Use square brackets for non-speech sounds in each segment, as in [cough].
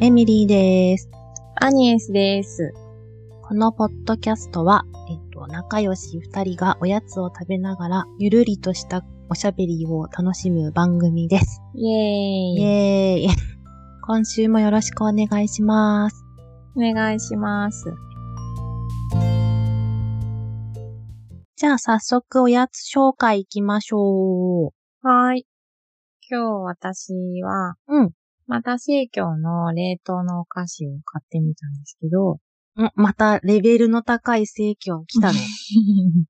エミリーです。アニエスです。このポッドキャストは、えっと、仲良し二人がおやつを食べながら、ゆるりとしたおしゃべりを楽しむ番組です。イェーイ。イエーイ。[laughs] 今週もよろしくお願いします。お願いします。じゃあ早速おやつ紹介行きましょはーい。今日私は、う。うん。また生協の冷凍のお菓子を買ってみたんですけど、んまたレベルの高い盛況来たね。[laughs]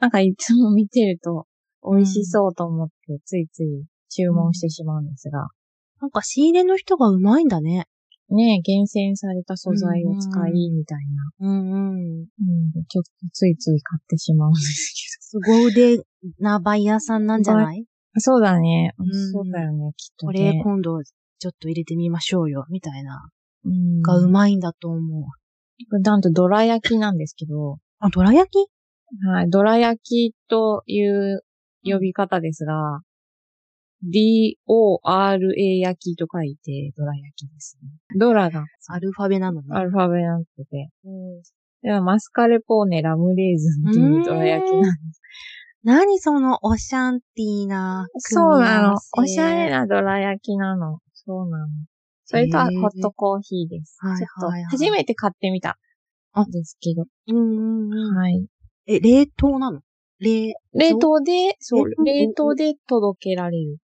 なんかいつも見てると美味しそうと思ってついつい注文してしまうんですが、なんか仕入れの人がうまいんだね。ねえ、厳選された素材を使いみたいな。うんうん。うん、ちょっとついつい買ってしまうんです凄腕なバイヤーさんなんじゃない？けど。そうだね。んそうだよね、きっとこね。れ今度ちょっと入れてみましょうよ、みたいな。うんがうまいんだと思う。なんとドラ焼きなんですけど、あ、どら焼き？はい、ドラ焼きという呼び方ですが、D-O-R-A 焼きと書いて、ドラ焼きですね。ドラがアルファベなのね。アルファベになってて、うんではマスカルポーネラムレーズンっていうドラ焼きなんです。何そのオシャンティーな。そうなの。おしゃれなドラ焼きなの。そうなの。それとはホットコーヒーです。はいちょっと初めて買ってみた。あですけど。うんうんうん。はい。え、冷凍なの？冷、冷凍で、そう、冷凍で届けられる。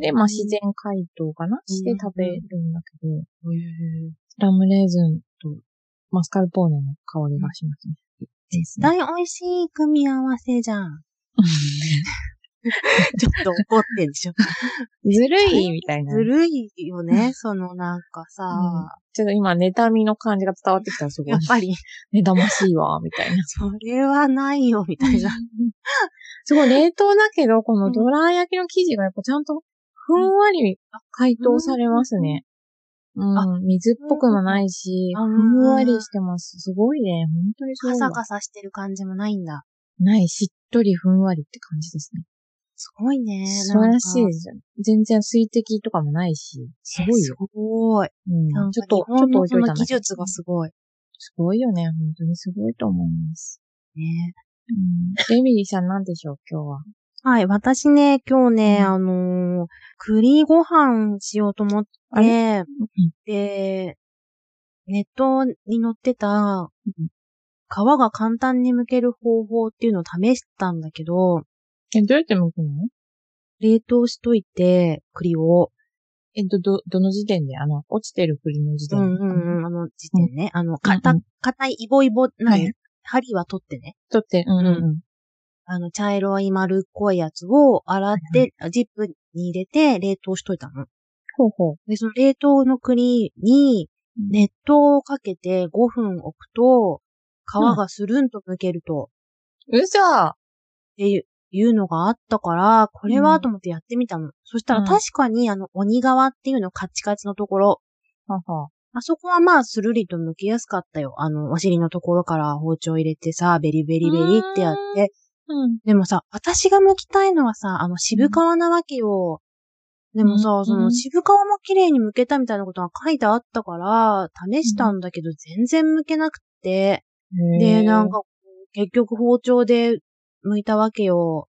で、まあ、自然解凍かな？して食べるんだけど、ラムレーズンとマスカルポーネの香りがしますね。ですね。大美味しい組み合わせじゃん。[laughs] [laughs] ちょっと怒ってんでしょ。[laughs] ずるいみたいな。ずるいよね、そのなんかさ、ちょっと今、妬みの感じが伝わってきたらすごいやっ。ぱり、[laughs] 妬ましいわ、みたいな。それはないよ、みたいな。すごい冷凍だけど、このドラ焼きの生地がやっぱちゃんとふんわり解凍されますね。うん、水っぽくもないし、うんふんわりしてます。すごいね。本当にすごいわ。カサカサしてる感じもないんだ。ない、しっとりふんわりって感じですね。すごいね。素晴らしいですよ。全然水滴とかもないし、すごいよ。すごい。うんちょっと、ちょっと置いといた技術がすごい。すごいよね。本当にすごいと思います。ね。うん。エミリーさんなんでしょう、今日は。はい、私ね、今日ね、うんあのー栗ご飯しようと思っあて、で、ネットに載ってた、皮が簡単に剥ける方法っていうのを試したんだけど、え、どうやって剥くの？冷凍しといて、栗を。えっと、ど、どの時点で？あの、落ちてる栗の時点で？うんうんうん、あの時点ね。あの、かた硬いイボイボ、なはいん針は取ってね。取って、うんうんうん。あの、茶色い丸っこいやつを洗って、ジップに入れて冷凍しといたの。ほうほう。で、その冷凍の栗に熱湯をかけて5分置くと、皮がスルンと剥けると、うそっていういうのがあったから、これうんはと思ってやってみたの。そしたうんら確かにあの、鬼皮っていうのカチカチのところ、はは。あそこはまあスルリと剥きやすかったよ。あの、お尻のところから包丁入れてさ、ベリベリベリってやって。うん。でもさ、私が剥きたいのはさ、あの、渋皮なわけよ。でもさ、うんその渋皮も綺麗に剥けたみたいなことが書いてあったから、試したんだけど全然剥けなくて。で、なん、か、結局包丁で剥いたわけよ。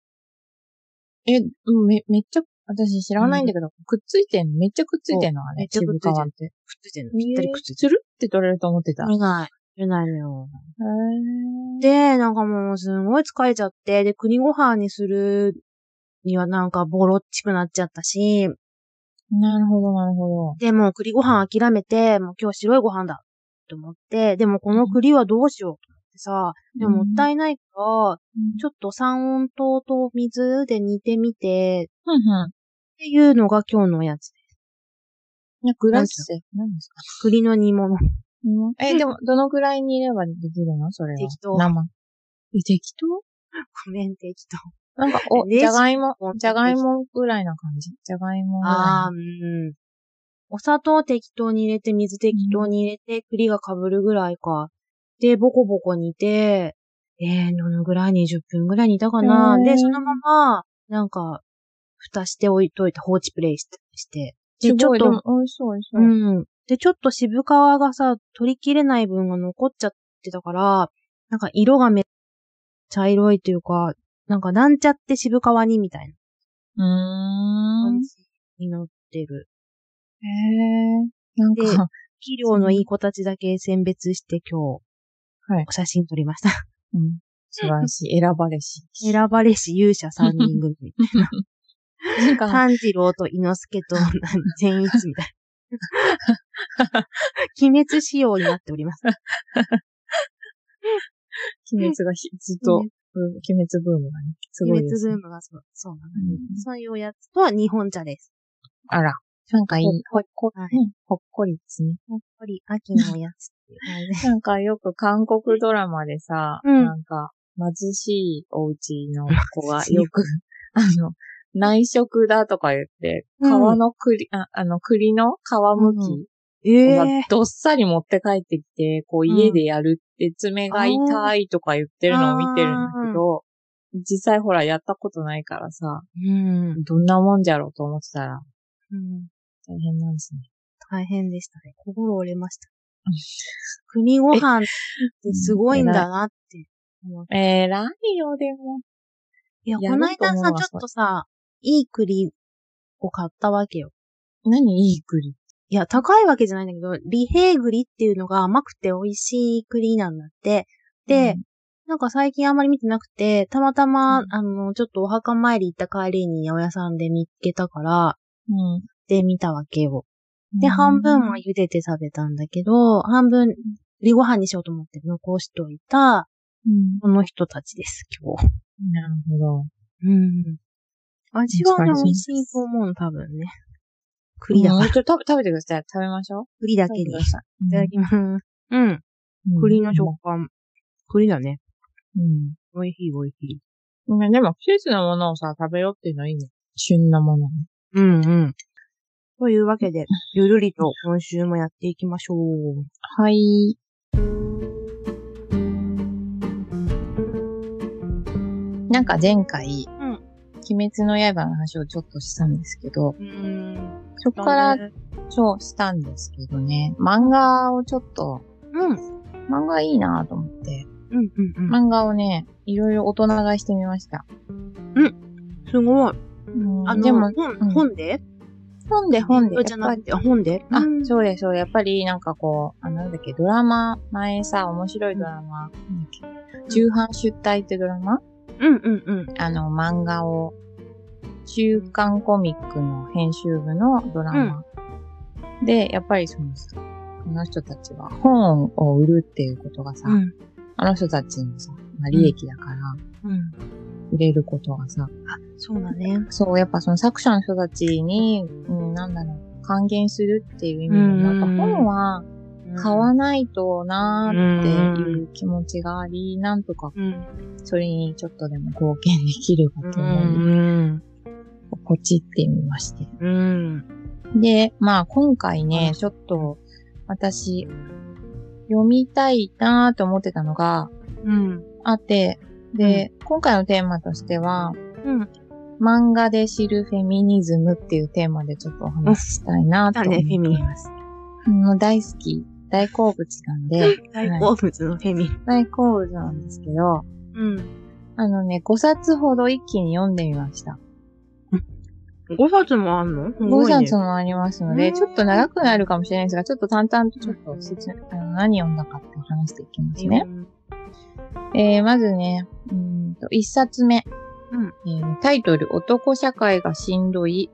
え、うんめ、めっちゃ、私知らないんだけど、くっついてんの？めっちゃくっついてんの？あれ。めっちゃくっついてる渋皮って。くっついてるの。ぴったりくっついてる。つる？って取れると思ってた。取れない。取れないのよ。へーで、なんかもうすごい疲れちゃって、で、国ご飯にするにはなんかボロっちくなっちゃったし、なるほど、なるほど。で、もう栗ご飯諦めて、もう今日白いご飯だと思って、でもこの栗はどうしようと思ってさ、でももったいないから、ちょっと三温糖と水で煮てみて、ふんふん。っていうのが今日のやつです。なグラッセ。何ですか？栗の煮物。え、でも、どのぐらいにいればできるの？それは。適当生。え、適当？[laughs] ごめん、適当。なんか、お、じゃがいも？じゃがいもぐらいな感じ？じゃがいもぐらいああ、な。うん。お砂糖適当に入れて、水適当に入れて、栗が被るぐらいか。で、ボコボコ煮て、えー、どのぐらい ?20 分ぐらい煮たかな？で、そのまま、なんか、蓋して置いといて、放置プレイして、で、ちょっと、美味しそう、美味しそう。うん。で、ちょっと渋皮がさ、取り切れない分が残っちゃってたから、なんか色がめっ茶色いというか、なんかなんちゃって渋皮にみたいなうーん。感じになってる。へえ。なんでか、器量 [laughs] のいい子たちだけ選別して今日、はいお写真撮りました。うん。素晴らしい。選ばれし。選ばれし勇者3人組みたいな。[laughs] 炭治郎と伊之助と [laughs] 善一みたいな。鬼滅仕様になっております。鬼滅がひずっと、うん鬼滅ブームがね、すご鬼滅いですね。ブームがそう、そうなの、うんそういうやつとは日本茶です。あら。なんかいい。ほっこはいり、うん。ほっこりですね。やっぱり秋のおやつっていう。感じで。なんかよく韓国ドラマでさ、うん。なんか貧しいお家の子がよく、[laughs] あの、内職だとか言って、皮うん。の栗、ああの栗の皮むきえがどっさり持って帰ってきて、こう家でやるって爪が痛いとか言ってるのを見てるんだけど、実際ほらやったことないからさ、うん。どんなもんじゃろうと思ってたら。うん。大変なんですね。大変でしたね。心折れました。国ご飯ってすごいんだなって思って。えらいよ、でも。いや、やこの間さ、ちょっとさ、いい栗を買ったわけよ。何？いい栗？いや、高いわけじゃないんだけど、利平栗っていうのが甘くて美味しい栗なんだって。で、なんか最近あんまり見てなくて、たまたま、うんあの、ちょっとお墓参り行った帰りに八百屋さんで見つけたから、うん。で見たわけよ。うん。で、半分は茹でて食べたんだけど、半分、栗ご飯にしようと思って残しておいた、うん。この人たちです、今日。なるほど。うん。味はね、美味しいと思うの、多分ね。栗だから、うんちょっと食べ食べてください。食べましょう。栗だけに。い。ただきます。うん。うん栗の食感。栗だね。うん。美味しい、美味しい。うん。でも季節のものをさ、食べようっていうのはいいね。旬なものね。うんうん。というわけで、ゆるりと今週もやっていきましょう。はい。なんか前回、うん鬼滅の刃の話をちょっとしたんですけど、うん。そこから、そうしたんですけどね、漫画をちょっと、うん。うん漫画いいなと思って、うんうん。漫画をね、いろいろ大人買いしてみました。すごい。うんあの、でも、本、うん本で？本で本で、本で。あ、うん。そうです、そう。やっぱりなんかこう、あ、なんだっけ、ドラマ、前さ、面白いドラマ、なんだっけ、重版出退ってドラマ？うんうんうん。あの、漫画を、週刊コミックの編集部のドラマ。で、やっぱりそのさ、この人たちは本を売るっていうことがさ、うん。あの人たちのさ、まあ、利益だから、うん。売れることがさ、あ、そうだね。そう、やっぱその作者の人たちに、うん、なんだろう、還元するっていう意味でも、やっぱ本は買わないとなーっていう気持ちがあり、なんとかうん。それにちょっとでも貢献できればとう思い、ん。ポチってみまして。うん。で、まあ今回ね、ちょっと私、読みたいなーと思ってたのがうん。あって、で、今回のテーマとしては、うん。漫画で知るフェミニズムっていうテーマでちょっとお話ししたいなと思だね、フェミいます。もう大好き、大好物なんで、大好物のフェミ。大好物なんですけど、うん。あのね、5冊ほど一気に読んでみました。5冊もあんの？す5ごいね冊もありますので、うんちょっと長くなるかもしれないですが、ちょっと淡々とちょっと説明、あの何読んだかって話していきますね。えー、まずね、うーんと、1冊目。うんえータイトル、男社会がしんどい。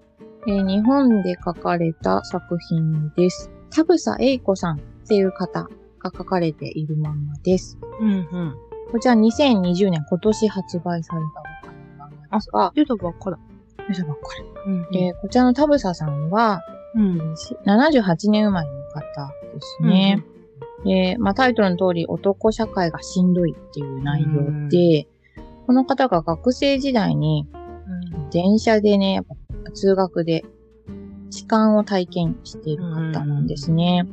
えー日本で書かれた作品です。田房栄子さんっていう方が書かれている漫画です。うんうん。こちら2020年今年発売されたばかりの漫画ですが、出たばっかだ。よいしょばっかりうん。で、こちらの田房さんは、うん。し78年生まれの方ですね。で、まあタイトルの通り男社会がしんどいっていう内容で、この方が学生時代に電車でね、やっぱ通学で痴漢を体験している方なんですね。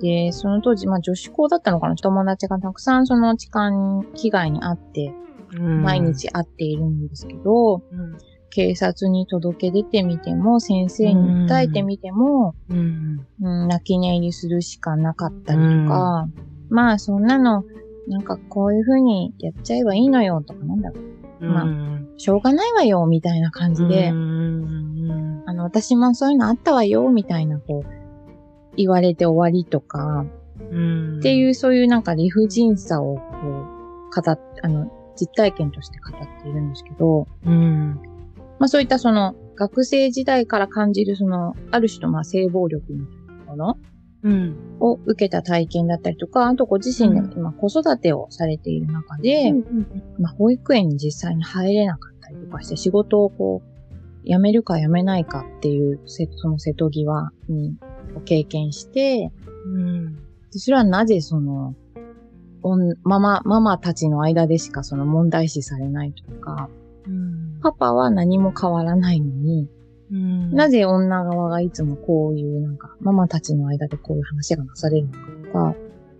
で、その当時、まあ女子校だったのかな？友達がたくさんその痴漢被害に遭って、うん。毎日会っているんですけど、うん。警察に届け出てみても、先生に訴えてみても、うん。うん、泣き寝入りするしかなかったりとか、まあそんなの、なんかこういう風にやっちゃえばいいのよとかなんだろう。まあうんしょうがないわよ、みたいな感じで、うん。あの、私もそういうのあったわよ、みたいな、こう、言われて終わりとか、うん。っていう、そういうなんか理不尽さを、こう、語っ、あの、実体験として語っているんですけど、うん。まあそういったその、学生時代から感じるその、ある種のまあ性暴力みたいなものうん。を受けた体験だったりとか、あとご自身で今子育てをされている中で、まあ保育園に実際に入れなかったりとかして仕事をこう、辞めるか辞めないかっていうせ、その瀬戸際に経験して、うん。でそれはなぜその、ママ、ママたちの間でしかその問題視されないとか、うん。パパは何も変わらないのに、うん。なぜ女側がいつもこういうなんか、ママたちの間でこういう話がなされるのかとか、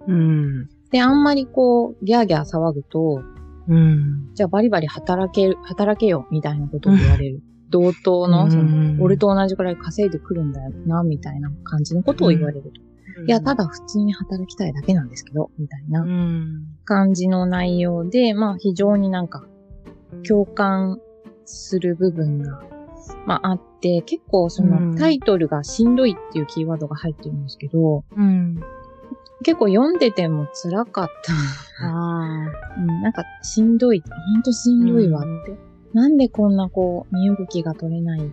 うん。で、あんまりこう、ギャーギャー騒ぐと、うん。じゃあバリバリ働ける、働けよ、みたいなことを言われる。[laughs] 同等の、そうんの、俺と同じくらい稼いでくるんだよな、みたいな感じのことを言われると。いや、ただ普通に働きたいだけなんですけど、みたいなうん。感じの内容で、まあ非常になんか、共感する部分が、まああって、結構そうんのタイトルがしんどいっていうキーワードが入ってるんですけど、うん。結構読んでても辛かった。あうん、なんかしんどい、ほんとしんどいわって。なんでこんなこう、身動きが取れない？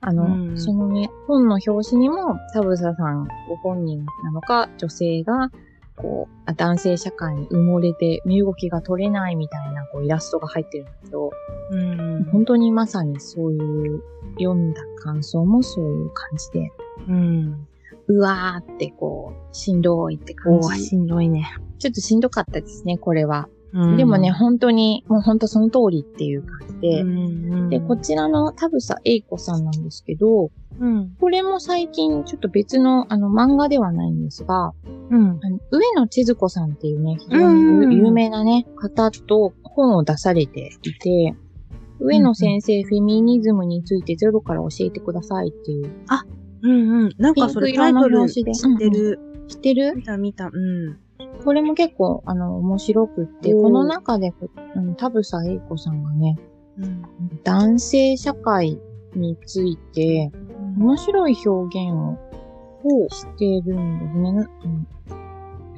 あの、うんそのね、本の表紙にも、田房さんご本人なのか、女性が、こう、あ男性社会に埋もれて身動きが取れないみたいなこうイラストが入ってるんだけど、あ。うん。本当にまさにそういう、読んだ感想もそういう感じで、うん。うわーってこう、しんどいって感じ。しんどいね。ちょっとしんどかったですね、これは。うんでもね、、本当に、もう本当その通りっていう感じで、うんで、こちらの田房栄子さんなんですけど、うん。これも最近ちょっと別のあの漫画ではないんですが、うん。あの上野千鶴子さんっていうね、非常うんに有有名なね、方と本を出されていて、上野先生、フェミニズムについてゼロから教えてくださいっていう。うんうん。なんかそれタイトル知ってる。知ってる？見た見た。うん。これも結構、あの、面白くって、この中で、あの田房栄子さんがね、うん。男性社会について、面白い表現をしているんですね。うん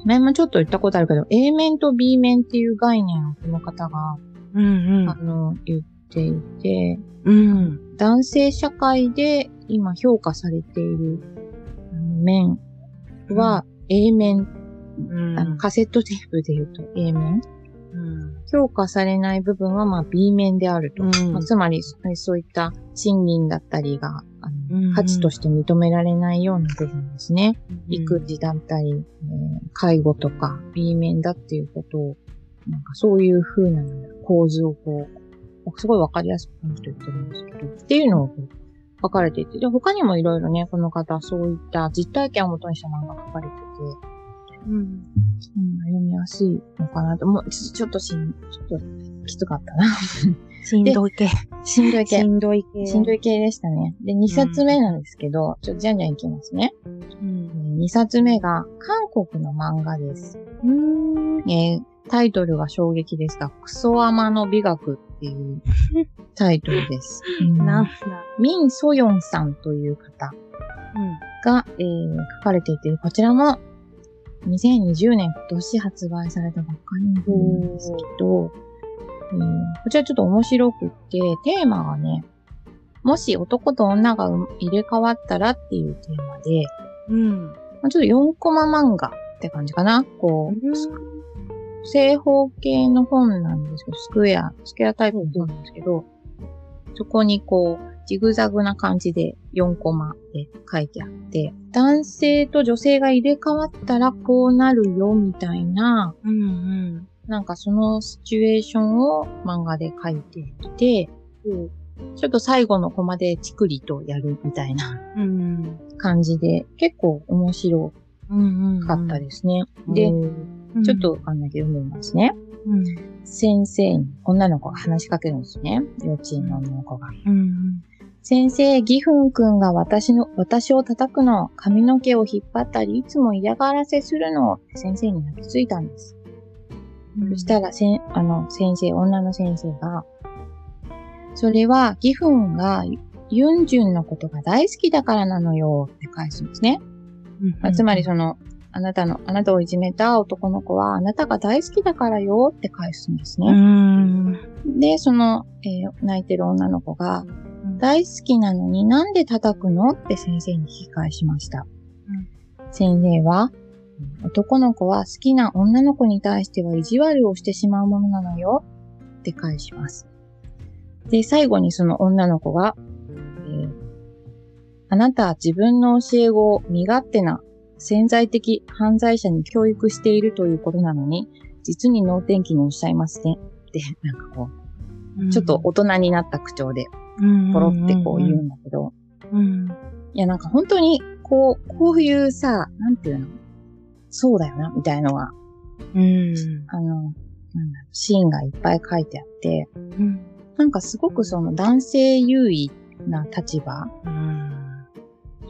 前もちょっと言ったことあるけど、A 面と B 面っていう概念をこの方が、うんあの、言っていて、うん。うん。男性社会で今評価されている面は A 面、うん。あのカセットテープで言うと A 面。うん。評価されない部分はまあ B 面であると。うんまあつまり、そういった賃金だったりが、あうんの価値として認められないような部分ですね。育児だったり、えー介護とか B 面だっていうことを、なんかそういう風な構図をこう、すごいわかりやすくこの人言ってるんですけど、っていうのを書かれていて、で、他にもいろいろね、この方そういった実体験をもとにした漫画が書かれてて、うん。うん、読みやすいのかなと、もうちょっとしん、ちょっときつかったな。しん。どい系。しん。どい系し。ん。どい系。しん。どい系でしたね。で、2冊目なん。ですけど、ちょっとじゃん。じゃん。いきますね。うん。2冊目が韓国の漫画です。うん。えータイトルが衝撃ですが、クソアマの美学っていうタイトルです。うん。なん。ミン・ソヨンさん。という方が、えー書かれていて、こちらも2020年今年発売されたばっかりの本なんですけど、えーこちらちょっと面白くって、テーマがね、もし男と女が入れ替わったらっていうテーマで、うん。まあ、ちょっと4コマ漫画って感じかな。こう、うん正方形の本なんですけど、スクエア、スクエアタイプの本なんですけど、そこにこう、ジグザグな感じで4コマで書いてあって、男性と女性が入れ替わったらこうなるよみたいな、うん。うん。なんかそのシチュエーションを漫画で書いていて、ちょっと最後のコマでチクリとやるみたいなうん。感じで、結構面白うん。かったですね。で、うんちょっ、とあの読みますね。うん。先生に女の子が話しかけるんですね。幼稚園の女の子が。うん。先生、ギフン君が私の、私を叩くの、髪の毛を引っ張ったり、いつも嫌がらせするの、先生に泣きついたんです。そしたら、せん、あの、先生、女の先生が、それは、ギフンが、ユンジュンのことが大好きだからなのよ、って返すんですね。まあつまりその、あなたの、あなたをいじめた男の子は、あなたが大好きだからよって返すんですうね。ん。で、その、えー泣いてる女の子が、大好きなのになんで叩くの？って先生に聞き返しました。先生は、男の子は好きな女の子に対しては意地悪をしてしまうものなのよ。って返します。で、最後にその女の子が、えーあなたは自分の教え子を身勝手な潜在的犯罪者に教育しているということなのに、実に能天気におっしゃいますね。って、なんかこう、ちょっと大人になった口調でポロってこう言うんだけど、うん。いやなんか本当にこう、こういうさ、なんていうの？そうだよな、みたいのが、うん。あの、なんだろうシーンがいっぱい書いてあって、うん。なんかすごくその男性優位な立場、うん。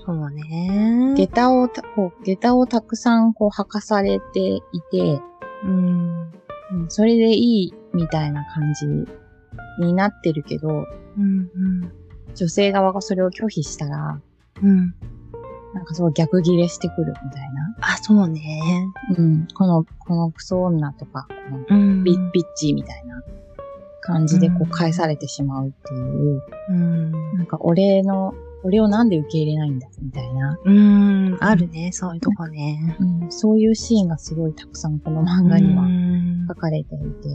そうね。下駄をた、こう、下駄をたくさんこう履かされていて、うん。うんそれでいいみたいな感じになってるけど、うん。女性側がそれを拒否したら、うん。なんかそう逆ギレしてくるみたいな。あ、そうね。うん。この、このクソ女とか、このうん。ビッビッチみたいな感じでこううん返されてしまうっていう、うん。なんか俺の、俺をなんで受け入れないんだみたいな、うん。あるね、そういうとこね。うん、そういうシーンがすごいたくさんこの漫画にはうん書かれていて、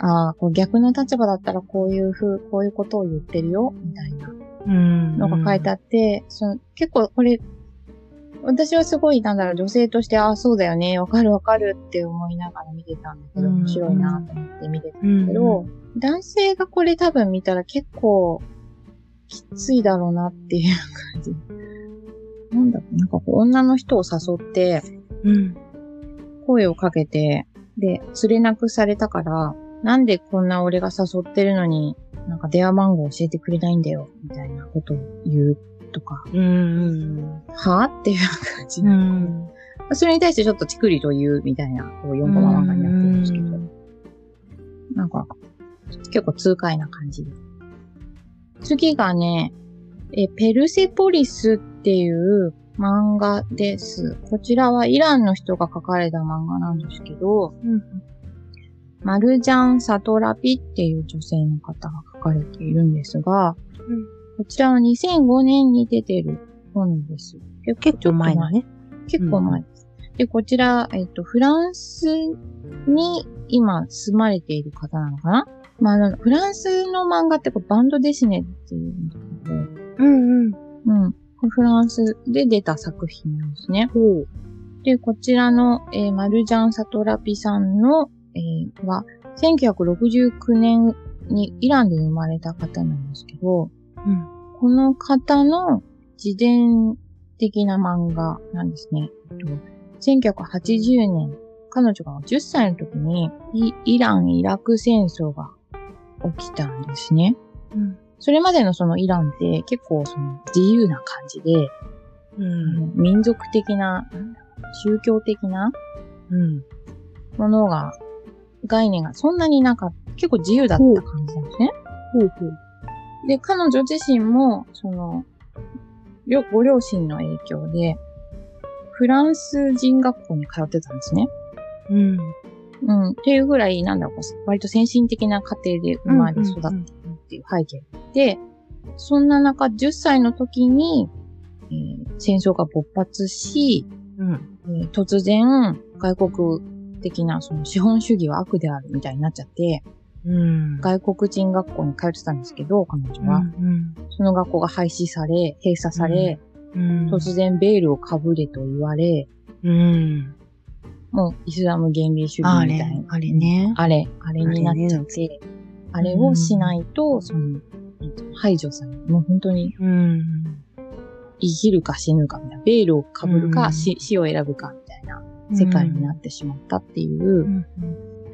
ああ、こう逆の立場だったらこういうふう、こういうことを言ってるよ、みたいなうん。のが書いてあって、その結構これ、私はすごい、なんだろう、女性として、ああ、そうだよね、わかるわかるって思いながら見てたんだけど、うん面白いなと思って見てたうんけど、男性がこれ多分見たら結構きついだろうなっていう感じ。なんだろう、なんかこう女の人を誘って、うん。声をかけて、で、連れなくされたから、なんでこんな俺が誘ってるのに、なんか電話番号教えてくれないんだよ、みたいなことを言うとか、うん。はぁっていう感じ。うん。それに対してちょっとチクリと言うみたいな、こう4コマ漫画になってるんですけど、なんか、結構痛快な感じで。次がね、え、ペルセポリスっていう漫画です。こちらはイランの人が書かれた漫画なんですけど、うん。マルジャン・サトラピっていう女性の方が書かれているんですが、うんこちらは2005年に出てる本です。結構前だね。結構前です。で、こちら、えっと、フランスに今住まれている方なのかな？まああの、フランスの漫画ってこうバンドデシネっていうんだけど、うんうん。うん。フランスで出た作品なんですね。で、こちらの、えーマルジャン・サトラピさんの、えーは、1969年にイランで生まれた方なんですけど、うん。この方の自伝的な漫画なんですね。えっと1980年、彼女が10歳の時にイイラン・イラク戦争が起きたんですね。うん。それまでのそのイランって結構その自由な感じで、うん。民族的な、宗教的なうん。ものが、概念がそんなになかった。結構自由だった感じなんですね。ほうほう。で、彼女自身も、その、両ご両親の影響で、フランス人学校に通ってたんですね。うん。うん。っていうぐらい、なんだろう、割と先進的な家庭で生まれ育ったっていう背景で、そんな中、10歳の時に、えー戦争が勃発し、うん。えー突然、外国的なその資本主義は悪であるみたいになっちゃって、うん。外国人学校に通ってたんですけど、彼女は。うん。その学校が廃止され、閉鎖され、うん。突然ベールをかぶれと言われ、うん。もうイスラム原理主義みたいな。、あれね。あれ、あれになっちゃって、あれをしないと、その、えっと排除される。もう本当にうん。生きるか死ぬかみたいな。ベールをかぶるか、うん死死を選ぶか世界になってしまったっていうう、ん。フ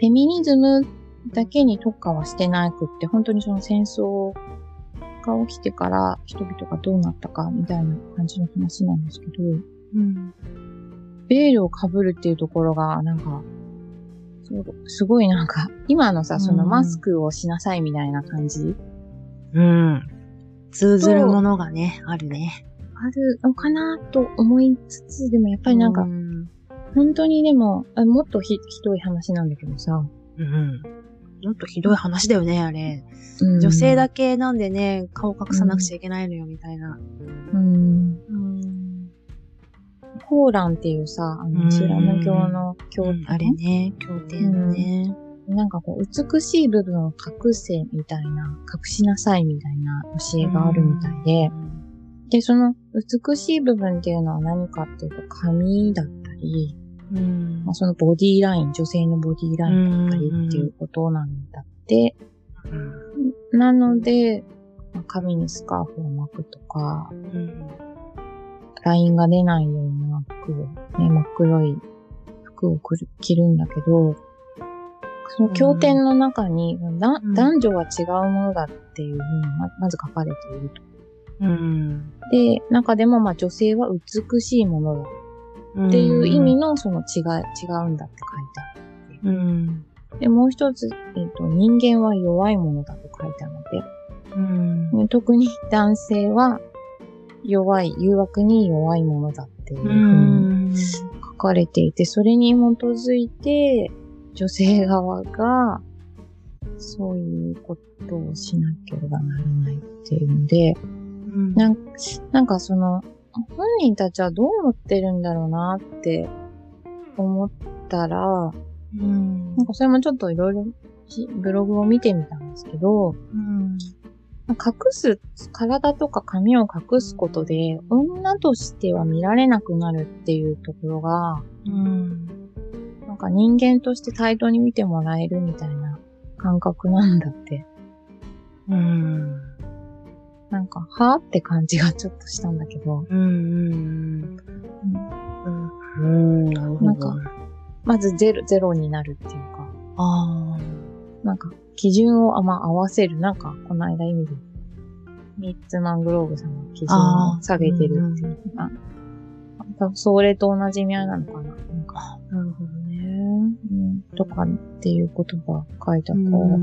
ェミニズムだけに特化はしてなくって、本当にその戦争が起きてから人々がどうなったかみたいな感じの話なんですけど、うん。ベールを被るっていうところが、なんか、すごいなんか、今のさ、そのうんマスクをしなさいみたいな感じ、うん。通ずるものがね、あるね。あるのかなと思いつつ、でもやっぱりなんかう、ん。本当にでも、あもっとひひどい話なんだけどさ、うん。もっとひどい話だよね、あれ。うん女性だけなんでね、顔隠さなくちゃいけないのよ、みたいな。うん。うん。コーランっていうさ、あうんの、イスラム教の教典、あれね、経典ね。なんかこう、美しい部分を隠せみたいな、隠しなさいみたいな教えがあるみたいで、で、その美しい部分っていうのは何かっていうと、髪だったり、うん。まあ、そのボディライン、女性のボディラインだったりっていうことなんだって。うん。なので、まあ髪にスカーフを巻くとか、うん。ラインが出ないような服を、ね、真っ黒い服をくる着るんだけど、その経典の中に、なうん男女は違うものだっていうふうにままず書かれていると。うん。で、中でもまあ女性は美しいものだっていう意味のその違い、違うんだって書いてある。うん。で、もう一つ、えっ、と、人間は弱いものだと書いてあるので、うん。ね特に男性は弱い、誘惑に弱いものだっていうふううにん。書かれていて、それに基づいて、女性側が、そういうことをしなければならないっていうので、なんなんかその、本人たちはどう思ってるんだろうなって思ったら、うんなんかそれもちょっといろいろブログを見てみたんですけど、うん。隠す、体とか髪を隠すことで、女としては見られなくなるっていうところが、うん。なんか人間として対等に見てもらえるみたいな感覚なんだって。うん。なんか、はぁって感じがちょっとしたんだけど、うん。うん。うん。なるほど。なんかまずゼロ、ゼロになるっていうか、ああ。なんか、基準をあま合わせる。なんか、この間意味で、ミッツマングローブさんが基準を下げてるっていうか、多分それと同じ意味合いなのかな。なんか、なるほどね。うん、とかっていう言葉書いたうから、う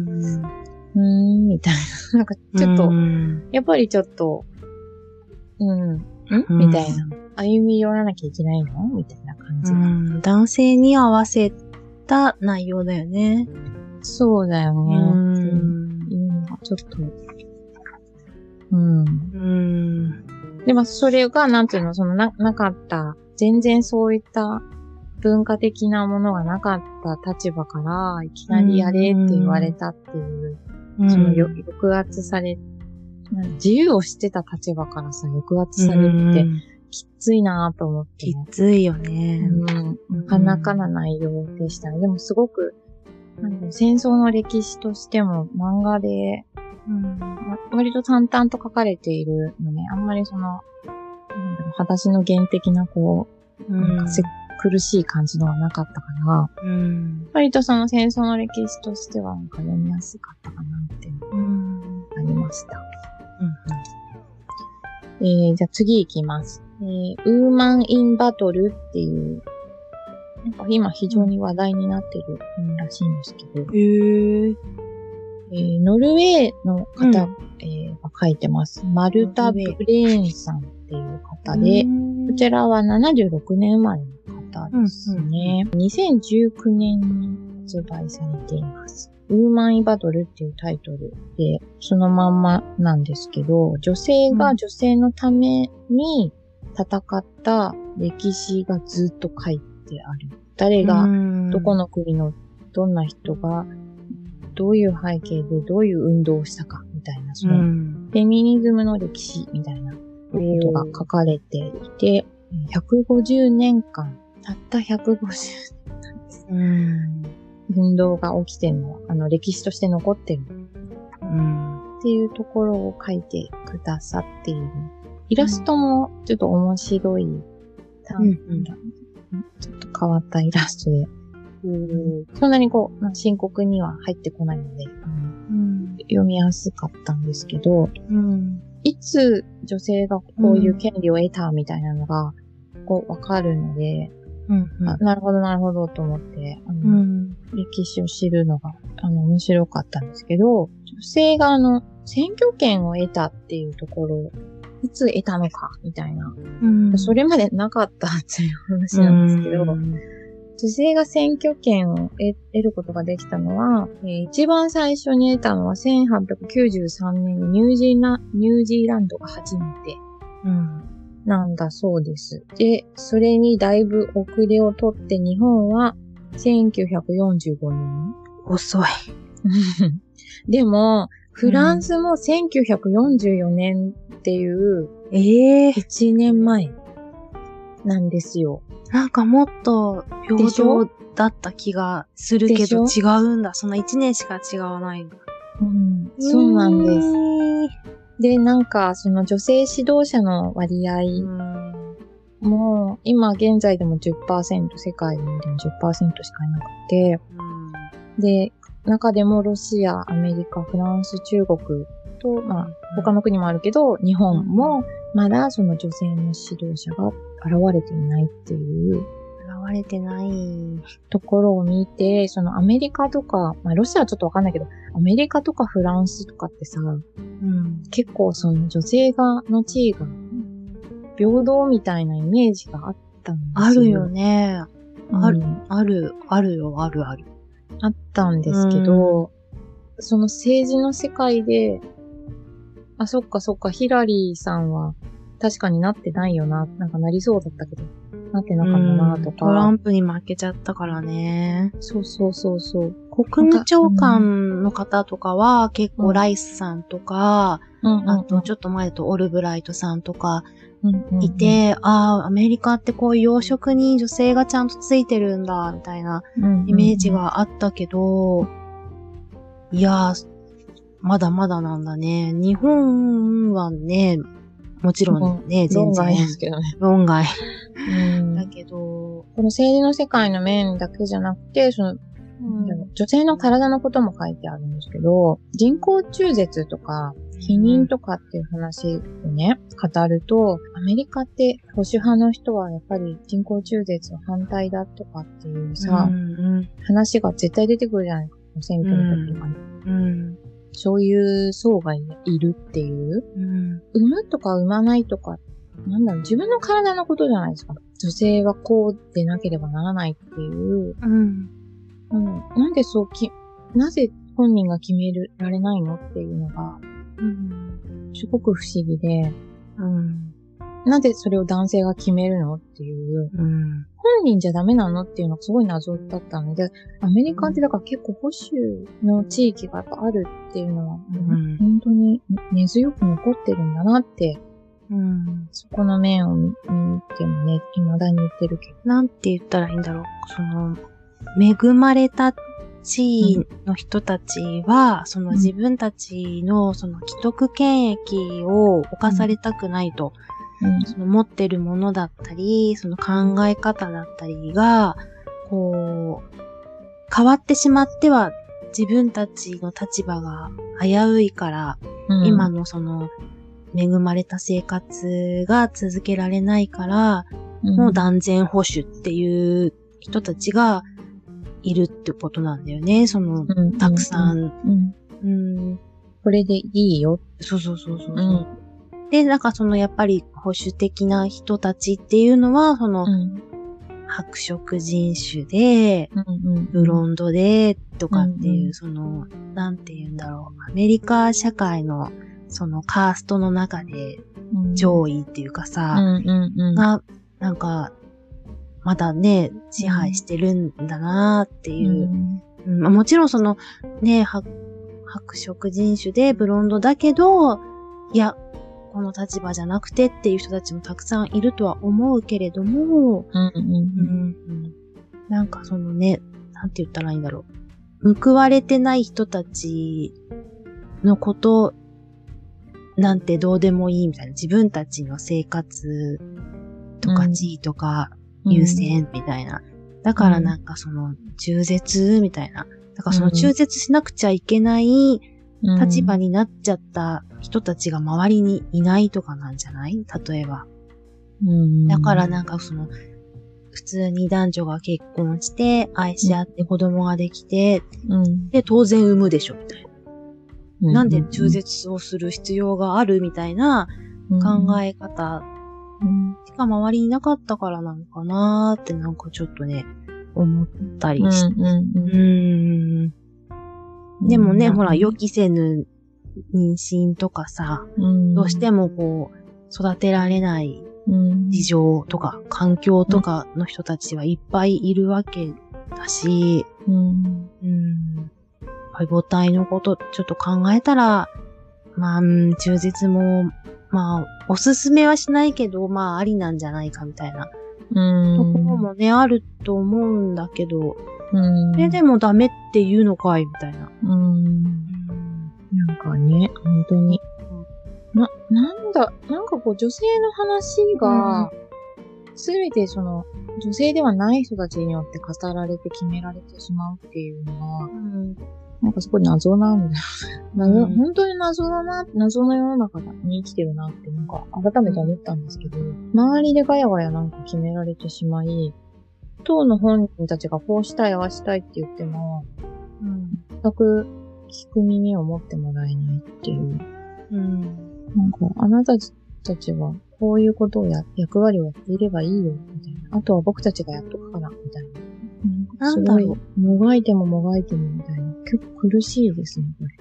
ーん。ん、みたいな。なんか、ちょっと、うんやっぱりちょっと、うん、んみたいな。歩み寄らなきゃいけないの？みたいな感じが。うん。男性に合わせた内容だよね。そうだよね。うんちょっと、うん。うん。でもそれが、なんていうの、そのな、なかった、全然そういった文化的なものがなかった立場から、いきなりやれって言われたっていう、そのよ抑圧され、な自由をしてた立場からさ、抑圧されるってうんきついなと思ってき。ついよね。うん、なかなかな内容でしたね。でもすごく、戦争の歴史としても漫画で、うん。わ割と淡々と書かれているのね。あんまりその、なんだろう、裸足の原的なこう、なんかせ苦しい感じのはなかったから、うん。割とその戦争の歴史としてはなんか読みやすかったかなってうん。なりました。えー、じゃあ次行きます。えー、ウーマン・イン・バトルっていう、なんか今非常に話題になってる本らしいんですけど、へえ。えーノルウェーの方、うんえーが書いてます。マルタ・ブレーンさんっていう方で、こちらは76年生まれの方ですね。2019年に発売されています。ウーマン・イバトルっていうタイトルで、そのまんまなんですけど、女性が女性のために戦った歴史がずっと書いてある。誰が、どこの、の国のどんな人が、どういう背景でどういう運動をしたか、みたいな、そうの、ん。フェミニズムの歴史みたいなことが書かれていて、150年間、たった150年なんです。うん。運動が起きてるのは、あの、歴史として残ってるうん。っていうところを書いてくださっている。イラストもちょっと面白い、たうんうんちょっと変わったイラストでそんなにこう、まあ、深刻には入ってこないので、うん、読みやすかったんですけど、うん、いつ女性がこういう権利を得たみたいなのが、こう、わかるので、うんうん、なるほど、なるほど、と思って、あの、うん、歴史を知るのが、あの、面白かったんですけど、女性があの、選挙権を得たっていうところ、いつ得たのか、みたいな。うん、それまでなかったっていう話なんですけど、うん。女性が選挙権を得ることができたのは、えー、一番最初に得たのは1893年にニュージーラニュージーランドが初めて、うん、なんだそうです。で、それにだいぶ遅れをとって日本は1945年。遅い。[laughs] でも、フランスも1944年っていう、ええ1年前なんですよ。なんかもっと平等だった気がするけど違うんだ。その1年しか違わないんだ。うん、そうなんです。で、なんか、その女性指導者の割合も、今現在でも10%、世界でも10%しかいなくて、で、中でもロシア、アメリカ、フランス、中国と、まあ、他の国もあるけど、日本も、まだその女性の指導者が現れていないっていう。現れてないところを見て、そのアメリカとか、まあロシアはちょっとわかんないけど、アメリカとかフランスとかってさ、うん、結構その女性が、の地位が平等みたいなイメージがあったんですよ。あるよね。ある、うん、ある、あるよ、あるある。あったんですけど、うん、その政治の世界で、あ、そっかそっか、ヒラリーさんは確かになってないよな。なんかなりそうだったけど、なってなかったなとか。トランプに負けちゃったからね。そうそうそうそう。国務長官の方とかは結構ライスさんとか、うん、あとちょっと前だとオルブライトさんとかいて、ああ、アメリカってこういう養殖に女性がちゃんとついてるんだ、みたいなイメージがあったけど、いやー、まだまだなんだね。日本はね、もちろんね、全然。論外ですけどね。論外。だけど、この政治の世界の面だけじゃなくて、その、うん、女性の体のことも書いてあるんですけど、人工中絶とか、避妊とかっていう話をね、語ると、アメリカって保守派の人はやっぱり人工中絶の反対だとかっていうさ、うんうん、話が絶対出てくるじゃないか、選挙の時とかに。うん、そういう層がいるっていう。うん、産むとか産まないとか、なんだろう、自分の体のことじゃないですか。女性はこうでなければならないっていう。うん。うん、なんでそうき、なぜ本人が決められないのっていうのが、うん、すごく不思議で、うん、なぜそれを男性が決めるのっていう、うん、本人じゃダメなのっていうのがすごい謎だったので、アメリカってだから結構保守の地域がやっぱあるっていうのは、うん、本当に根強く残ってるんだなって、うん、そこの面を見てもね、未だに言ってるけど。なんて言ったらいいんだろう。その、恵まれた地位の人たちは、うん、その自分たちのその既得権益を犯されたくないと。うん、その持ってるものだったり、その考え方だったりが、こう、変わってしまっては自分たちの立場が危ういから、うん、今のその恵まれた生活が続けられないから、うん、もう断然保守っていう人たちがいるってことなんだよね。その、うん、たくさん。うん。これでいいよ。そうそうそうそう。うんで、なんかそのやっぱり保守的な人たちっていうのは、その、うん、白色人種で、うんうん、ブロンドで、とかっていう、うんうん、その、なんて言うんだろう。アメリカ社会の、そのカーストの中で上位っていうかさ、うんうんうん、が、なんか、まだね、支配してるんだなっていう。うん、もちろんその、ね、白色人種でブロンドだけど、いや、この立場じゃなくてっていう人たちもたくさんいるとは思うけれども、うんうんうんなんかそのね、なんて言ったらいいんだろう。報われてない人たちのことなんてどうでもいいみたいな。自分たちの生活とか地位とか優先みたいな。だからなんかその中絶みたいな。だからその中絶しなくちゃいけない立場になっちゃった人たちが周りにいないとかなんじゃない？例えば。だからなんかその、普通に男女が結婚して、愛し合って子供ができて、うん、で、当然産むでしょ、みたいな。なんで中絶をする必要があるみたいな考え方。しか周りになかったからなのかなーってなんかちょっとね、思ったりして。うんうんうん、でもね、ほら、予期せぬ妊娠とかさ、どうしてもこう、育てられない事情とか、環境とかの人たちはいっぱいいるわけだし、うん。うん。母体のことちょっと考えたら、まあ、中絶も、まあ、おすすめはしないけど、まあ、ありなんじゃないかみたいな、うん。ところもね、あると思うんだけど、うん。それでもダメって言うのかいみたいな。うん。なんかね、本当に。な、なんだ、なんかこう女性の話が、すべてその、女性ではない人たちによって語られて決められてしまうっていうのは、うん、なんかすごい謎なんだよ。謎、うん、本当に謎だな、謎の世の中に生きてるなって、なんか改めて思ったんですけど、周りでガヤガヤなんか決められてしまい、当の本人たちがこうしたい、ああしたいって言っても、うん、全く聞く耳を持ってもらえないっていう。うんなんか、あなたたちはこういうことをや、役割をやっていればいいよ、みたいな。あとは僕たちがやっとくから、みたいな。なんだろう。もがいてももがいても、みたいな。結構苦しいですね、これ。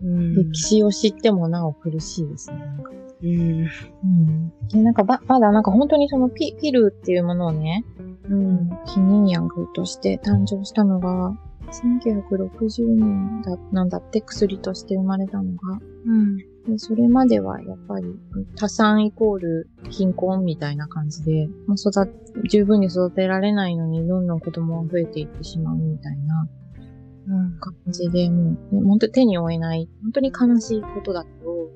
うん、歴史を知ってもなお苦しいですね。なんかうん。うん。で、なんかば、まだなんか本当にそのピ、ピルっていうものをね、うん、避妊薬として誕生したのが、1960年だ、なんだって薬として生まれたのが、うん。でそれまではやっぱり多産イコール貧困みたいな感じで、まあ、育十分に育てられないのにどんどん子供が増えていってしまうみたいな感じで、もう、ね、本当に手に負えない、本当に悲しいことだけど、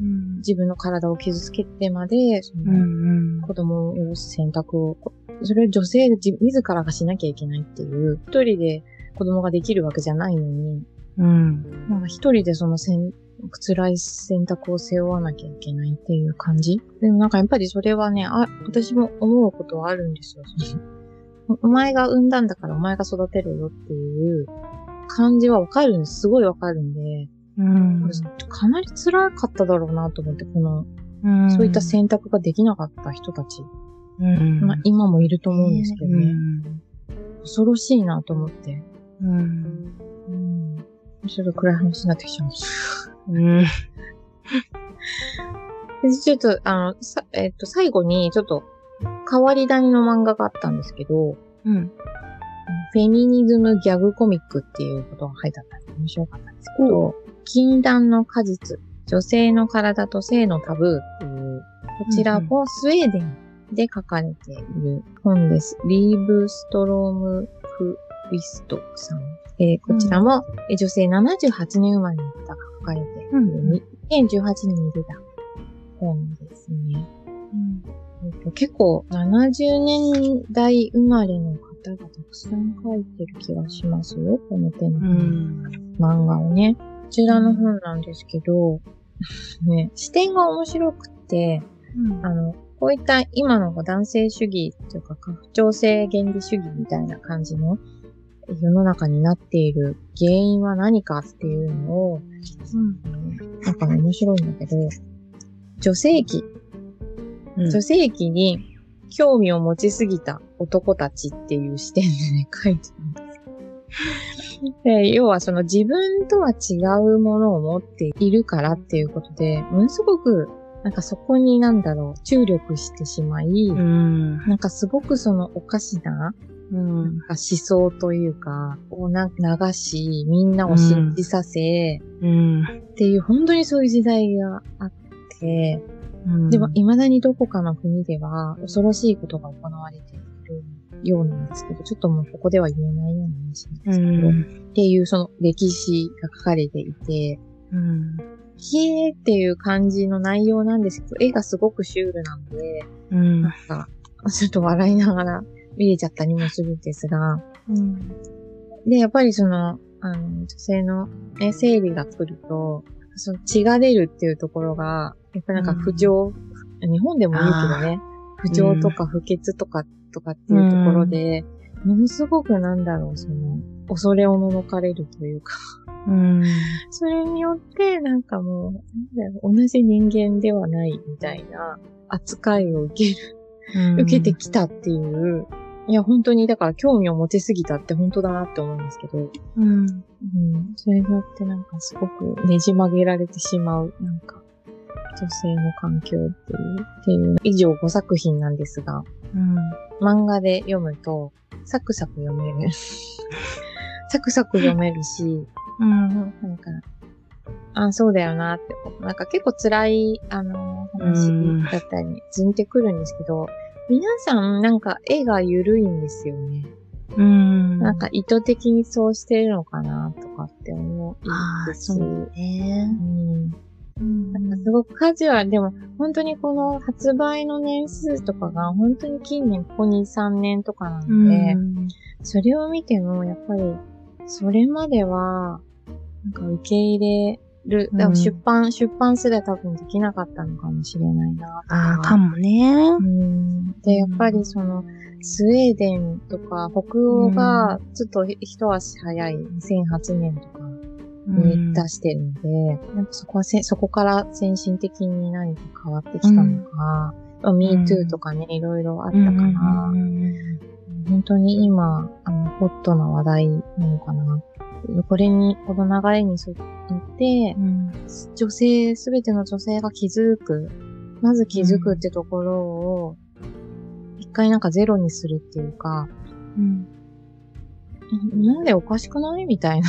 うん、自分の体を傷つけてまで、その、子供を選択を、それを女性自らがしなきゃいけないっていう、一人で子供ができるわけじゃないのに、うん。なんか一人でその選辛い選択を背負わなきゃいけないっていう感じでもなんかやっぱりそれはね、あ、私も思うことはあるんですよ。[laughs] お前が産んだんだからお前が育てるよっていう感じはわかるんです。すごいわかるんで。うん、かなり辛かっただろうなと思って、この、うん、そういった選択ができなかった人たち。うん、まあ、今もいると思うんですけどね。うん、恐ろしいなと思って。うん。うん、ちょっと暗い話になってきちゃうんです。うん。ちょっと、あの、さ、えっ、と、最後に、ちょっと、変わり種の漫画があったんですけど、うん。フェミニズムギャグコミックっていうことが書いてあったんで面白かったんですけど、禁断の果実、女性の体と性のタブーっていう、こちらもスウェーデンで書かれている本です。リーブストロームフウィストさん。えー、こちらも、うん、女性78年生まれの方が書かれている、うん、2018年に出た本ですね。うんえーと、結構70年代生まれの方がたくさん書いてる気がしますよ。この手の漫画をね。こちらの本なんですけど、[laughs] ね、視点が面白くて、うん、あの、こういった今の男性主義というか、家父長性原理主義みたいな感じの世の中になっている原因は何かっていうのを、うん、なんか面白いんだけど、女性器、うん、女性器に興味を持ちすぎた男たちっていう視点でね、書いてるんです。で要はその自分とは違うものを持っているからっていうことで、ものすごくなんかそこになんだろう、注力してしまい、うん、なんかすごくそのおかしなうん、なんか思想というか、をな流し、みんなを信じさせ、うん、っていう、本当にそういう時代があって、うん、でも未だにどこかの国では恐ろしいことが行われているようなんですけど、ちょっともうここでは言えないような話なんですけど、うん、っていうその歴史が書かれていて、うん、ひえーっていう感じの内容なんですけど、絵がすごくシュールなんで、うん、なんか、ちょっと笑いながら見れちゃったりもするんですが、うん。で、やっぱりその、あの、女性のね、生理が来ると、その血が出るっていうところが、やっぱりなんか不調、日本でも言うけどね、不調とか不潔とか、とかっていうところで、ものすごくなんだろう、その、恐れおののかれるというか、うん。それによって、なんかもう、同じ人間ではないみたいな扱いを受ける、受けてきたっていう、いや、本当に、だから興味を持ちすぎたって本当だなって思うんですけど、うん。うん。それによってなんかすごくねじ曲げられてしまう、なんか、女性の環境っていう、っていう、以上5作品なんですが、うん。漫画で読むと、サクサク読める。サクサク読めるし、うん。なん。か、あ、そうだよなって、なん。か結構辛い、あの、話だったり、ずん。てくるん。ですけど、皆さん。なん。か絵が緩いん。ですよね。うん。なん。か意図的にそうしてるのかなとかって思いああ、です。そうね。うん。うん。なん。かすごくカジュアル、でも本当にこの発売の年数とかが本当に近年ここ2、3年とかなので、それを見てもやっぱりそれまではなんか受け入れる、だから出版、出版すら多分できなかったのかもしれないなとああ、かもね。うん。で、やっぱりその、スウェーデンとか北欧がちょっと一足早い。2008年とかに出してるので、なんかそこはせ、そこから先進的に何か変わってきたのか、MeToo とかね、いろいろあったかな。本当に今、あの、ホットな話題なのかな。これに、この流れに沿って、女性、すべての女性が気づく。まず気づくってところを、一回なんかゼロにするっていうか、うん。なんでおかしくないみたいな。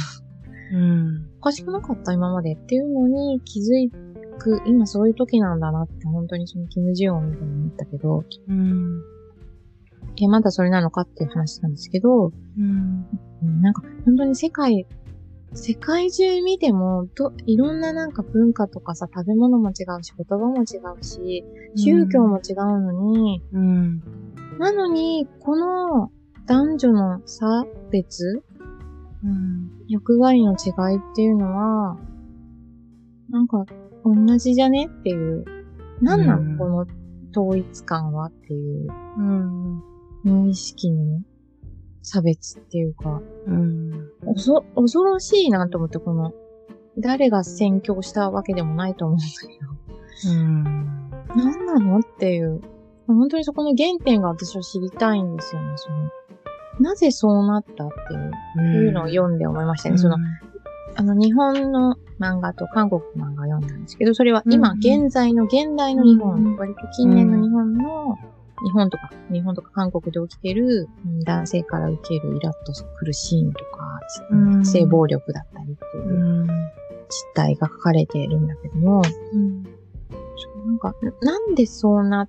うん。おかしくなかった今までっていうのに気づく、今そういう時なんだなって本当にそのキム・ジヨンみたいに思ったけど、うん。いや、まだそれなのかっていう話なんですけど、うん。うんなんか本当に世界、世界中見ても、と、いろんななんか文化とかさ、食べ物も違うし、言葉も違うし、宗教も違うのに、うん。なのに、この男女の差別うん。欲張りの違いっていうのは、なんか、同じじゃねっていう。なんなの、うんこの統一感はっていう、うん。無意識の差別っていうか、うん。おそ、恐ろしいなと思って、この、誰が宣教したわけでもないと思うんだけうん。ど、なんなのっていう、本当にそこの原点が私は知りたいんですよね、その、なぜそうなったっていう、っていうのを読んで思いましたね。その、あの、日本の漫画と韓国の漫画を読んだんですけど、それは今、うん。現在の、現代の日本、うん。割と近年の日本の、日本とか、日本とか韓国で起きてるうん男性から受けるイラッとくるシーンとか、うん性暴力だったりっていううん実態が書かれているんだけども、うん。なんか、ななんでそうな、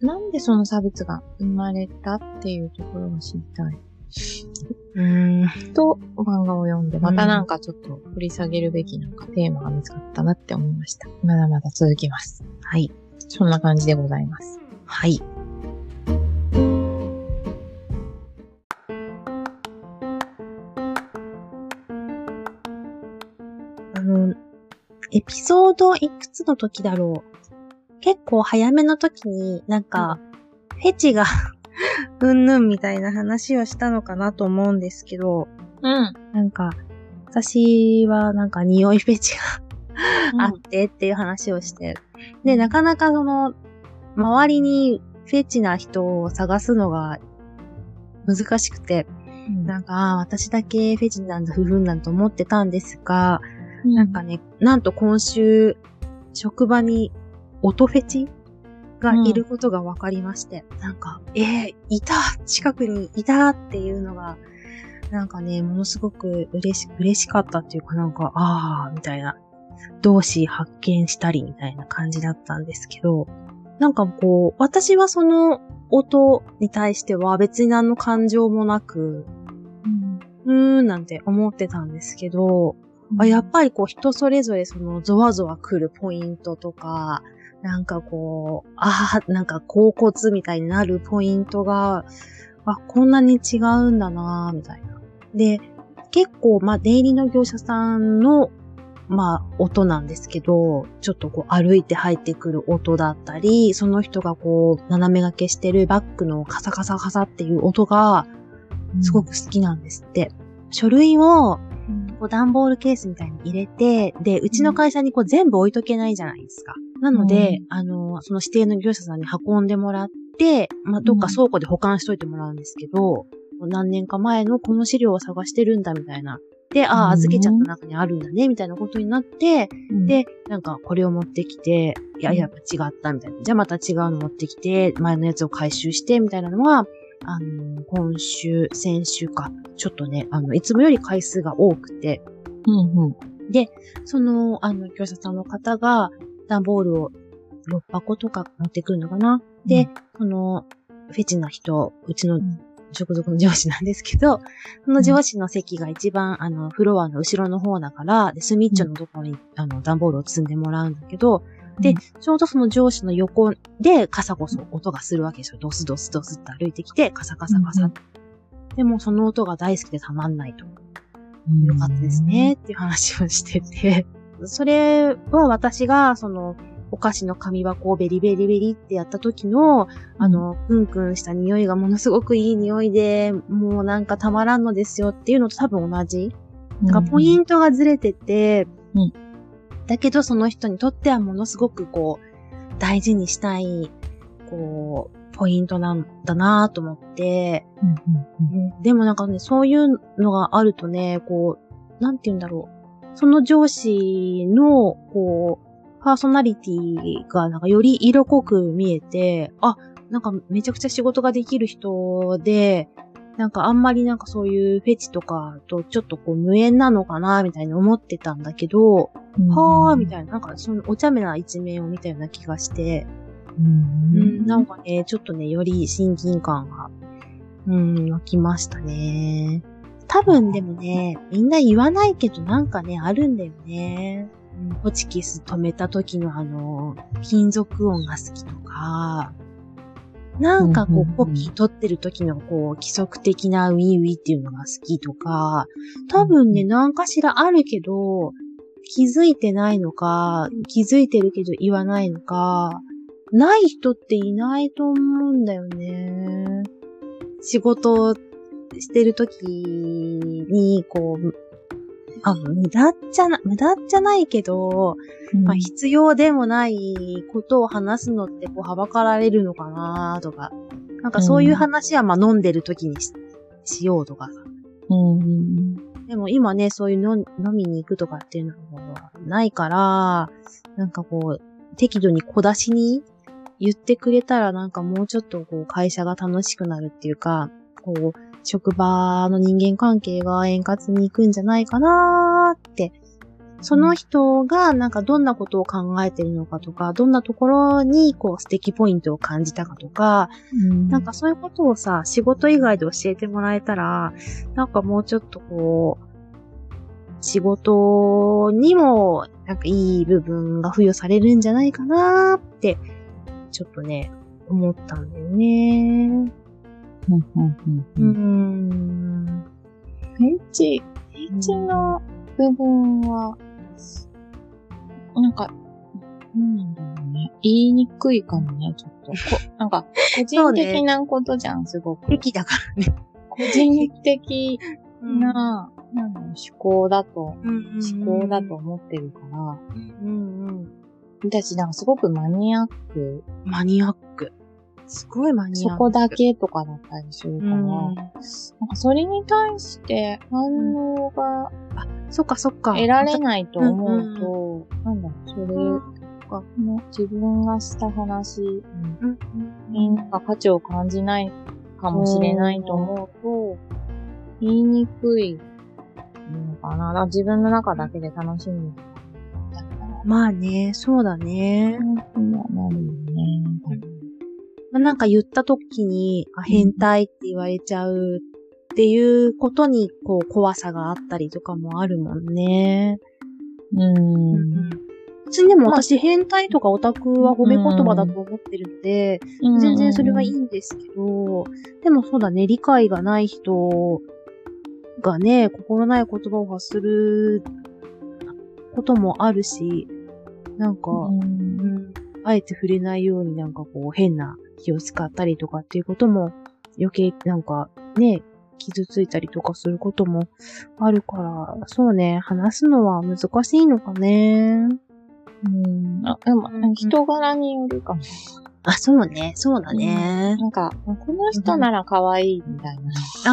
なんでその差別が生まれたっていうところが知りたい。うん。と、漫画を読んで、またなんかちょっと掘り下げるべきなんかテーマが見つかったなって思いました。まだまだ続きます。はい。そんな感じでございます。はい。ピソードいくつの時だろう？結構早めの時になんか、フェチが [laughs] うんぬんみたいな話をしたのかなと思うんですけど、うん。なんか、私はなんか匂いフェチがあってっていう話をして。で、なかなかその、周りにフェチな人を探すのが難しくて、なんか、ああ、私だけフェチなんだ、ふふんなんと思ってたんですが、なんかね、なんと今週、職場に音フェチがいることが分かりまして、なんか、えー、いた近くにいたっていうのが、なんかね、ものすごく嬉し、嬉しかったっていうかなんか、ああ、みたいな、同志発見したりみたいな感じだったんですけど、なんかこう、私はその音に対しては別に何の感情もなく、うん。うーんなんて思ってたんですけど、あやっぱりこう人それぞれそのゾワゾワ来るポイントとか、なんかこう、ああ、なんか甲骨みたいになるポイントが、あ、こんなに違うんだなみたいな。で、結構、まあ、出入りの業者さんの、まあ、音なんですけど、ちょっとこう歩いて入ってくる音だったり、その人がこう、斜め掛けしてるバッグのカサカサカサっていう音が、すごく好きなんですって。書類を、こう段ボールケースみたいに入れて、で、うちの会社にこう全部置いとけないじゃないですか。なので、あの、その指定の業者さんに運んでもらって、まあ、どっか倉庫で保管しといてもらうんですけど、何年か前のこの資料を探してるんだみたいな。で、ああ、預けちゃった中にあるんだね、みたいなことになって、で、なんかこれを持ってきて、いや、やっぱ違ったみたいな。じゃあまた違うの持ってきて、前のやつを回収して、みたいなのは、あの、今週、先週か、ちょっとね、あの、いつもより回数が多くて、うんうん。で、その、あの、業者さんの方が、段ボールを6箱とか持ってくるのかな。で、うん、その、フェチな人、うちの直属の上司なんですけど、その上司の席が一番、あの、フロアの後ろの方だから、で、スミッチョのところに、あの、段ボールを積んでもらうんだけど、で、ちょうどその上司の横でカサコソ音がするわけですよ。ドスドスドスって歩いてきて、カサカサカサ。でもその音が大好きでたまんないと。よかったですねっていう話をしてて、それは私が、その、お菓子の紙箱をベリベリベリってやった時の、あの、クンクンした匂いがものすごくいい匂いで、もうなんかたまらんのですよっていうのと多分同じ。なんかポイントがずれてて、うん、だけどその人にとってはものすごくこう、大事にしたい、こう、ポイントなんだなと思って、でもなんかね、そういうのがあるとね、こう、なんて言うんだろう。その上司の、こう、パーソナリティがなんかより色濃く見えて、あ、なんかめちゃくちゃ仕事ができる人で、なんかあんまりなんかそういうフェチとかとちょっとこう無縁なのかな、みたいに思ってたんだけど、うん、はぁ、みたいな、なんかそのお茶目な一面を見たような気がして、うん、なんかね、ちょっとね、より親近感が、うん、湧きましたね。多分でもね、みんな言わないけどなんかね、あるんだよね。ホチキス止めた時のあの、金属音が好きとか、なんかこう、コピー取ってる時のこう、規則的なウィーウィーっていうのが好きとか、多分ね、何かしらあるけど、気づいてないのか、気づいてるけど言わないのか、ない人っていないと思うんだよね。仕事してる時に、こう、あ、無駄じゃな、無駄じゃないけど、うん、まあ必要でもないことを話すのってこうはばかられるのかなとか、なんかそういう話はまあ飲んでる時にししようとかさ。うん、でも今ね、そういうの飲みに行くとかっていうのはないから、なんかこう、適度に小出しに言ってくれたらなんかもうちょっとこう会社が楽しくなるっていうか、こう、職場の人間関係が円滑に行くんじゃないかなーって、その人がなんかどんなことを考えてるのかとか、どんなところにこう素敵ポイントを感じたかとか、うん、なんかそういうことをさ、仕事以外で教えてもらえたら、なんかもうちょっとこう、仕事にもなんかいい部分が付与されるんじゃないかなーってちょっとね、思ったんだよね。うん、うん、うん。うん。フェチ、フェチの部分は、なんか、なんなんだろうね。言いにくいかもね、ちょっと。こなんか、[laughs] 個人的なことじゃん、すごく。敵だからね。個人的な、なんだろう、思考だと、思考だと思ってるから、うんうん私なんかすごくマニアック。マニアック。すごいマニアック。そこだけとかだったりするから、うん、なんかそれに対して反応が、あ、そっかそっか。得られないと思うと、うんうん、なんだそれが、自分がした話に、なんか価値を感じないかもしれないと思うと、言いにくいのかな。自分の中だけで楽しむまあね、そうだね。なるよね。まあ、なんか言った時に、あ、変態って言われちゃうっていうことに、こう、怖さがあったりとかもあるもんね。うん。別にでも私変態とかオタクは褒め言葉だと思ってるので、全然それはいいんですけど、でもそうだね、理解がない人がね、心ない言葉を発することもあるし、なんか、うん。うん。あえて触れないようになんかこう変な気を使ったりとかっていうことも余計なんかね、傷ついたりとかすることもあるから、そうね、話すのは難しいのかね。うん。あ、でもうん、人柄によるかも。あ、そうね、そうだね。なんか、この人なら可愛いみたいな。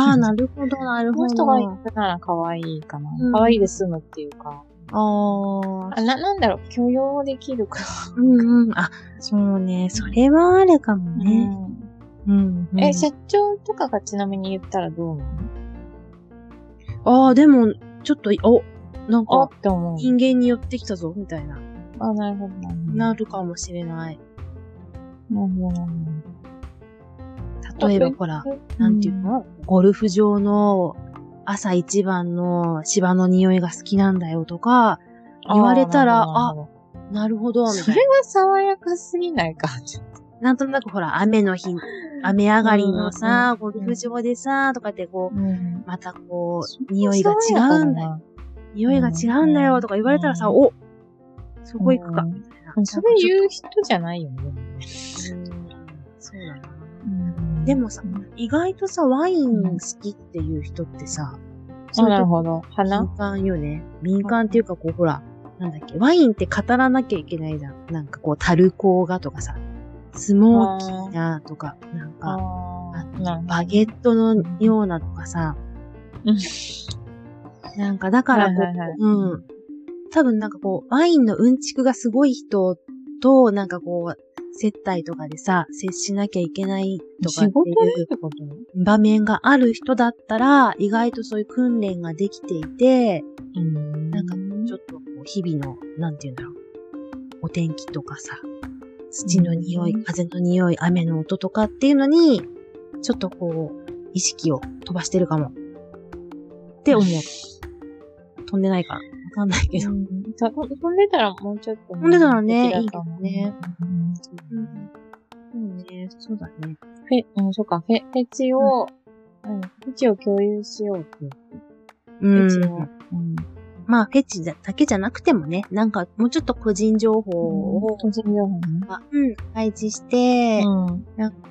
ああ、なるほど、なるほど。この人が行くなら可愛いかなうん。可愛いで済むっていうか。ああ、あな、なんだろう、許容できるか。うんうん。あ、そうね、それはあるかもね。うん、うん。え、社長とかがちなみに言ったらどうなのああ、でも、ちょっと、お、なんか。人間に寄ってきたぞ、みたいな、あ、なるほど。なるかもしれない。なるほど例えば、ほら。なんていうの、ゴルフ場の朝一番の芝の匂いが好きなんだよとか、言われたらあーなるほど、どそれは爽やかすぎないか。な。なんとなくほら、雨の日、雨上がりのうんさ、うんゴルフ場でさ、とかってこう、うん。またこう、匂いが違うんだよ。匂いが違うんだよとか言われたらさ、うんおそこ行くか、うんみたいな。それ言う人じゃないよね。うんそうだな。うんでもさ、意外とさ、ワイン好きっていう人ってさ、あ、なるほど。花？民間よね。民間っていうかこう、ほら、なんだっけ、ワインって語らなきゃいけないじゃん。なんかこう、樽香がとかさ、スモーキーなとか、なんか、バゲットのようなとかさ、うんなんかだからこう、はいはいはいうん。多分なんかこう、ワインのうんちくがすごい人と、なんかこう、接待とかでさ、接しなきゃいけないとかっていう場面がある人だったら、意外とそういう訓練ができていて、うんなんかちょっとこう日々の、なんて言うんだろう。お天気とかさ、土の匂い、うん風の匂い、雨の音とかっていうのに、ちょっとこう、意識を飛ばしてるかも。って思う。飛んでないかなわかんないけど。うんと飛んでたらもうちょっとね。飛んでたらねいいけどね。うんそうね、そうだね。フェ、うん、そうか、フェ、フェチを、うん、フェチを共有しようっていう。うフェチを。ん。うん。まあ、フェチだけじゃなくてもね、なんかもうちょっと個人情報を、個人情報ね。うん、配置して、うん。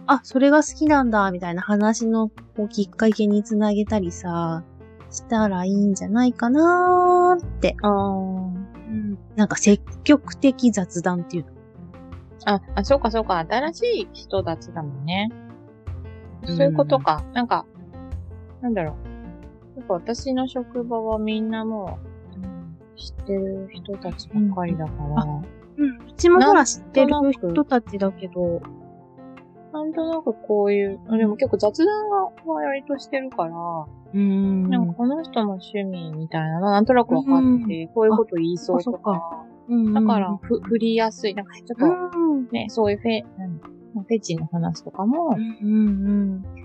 あ、それが好きなんだ、みたいな話のこうきっかけにつなげたりさ、したらいいんじゃないかなーって。あうん、なんか積極的雑談っていうの。あ。あ、あ、そうかそうか。新しい人たちだもんね。そういうことか。なんか、なんだろう。なんか私の職場はみんなもう、知ってる人たちばっかりだから、うん。うちもほら知ってる人たちだけど、なんとなくこういう、あでも結構雑談が割としてるから、うーん。なんかこの人の趣味みたいなのなんとなく分かって、こういうこと言いそうとかだから、ふ、振りやすい。なんかちょっと、うん。ね、そういうフェ、何フェチの話とかも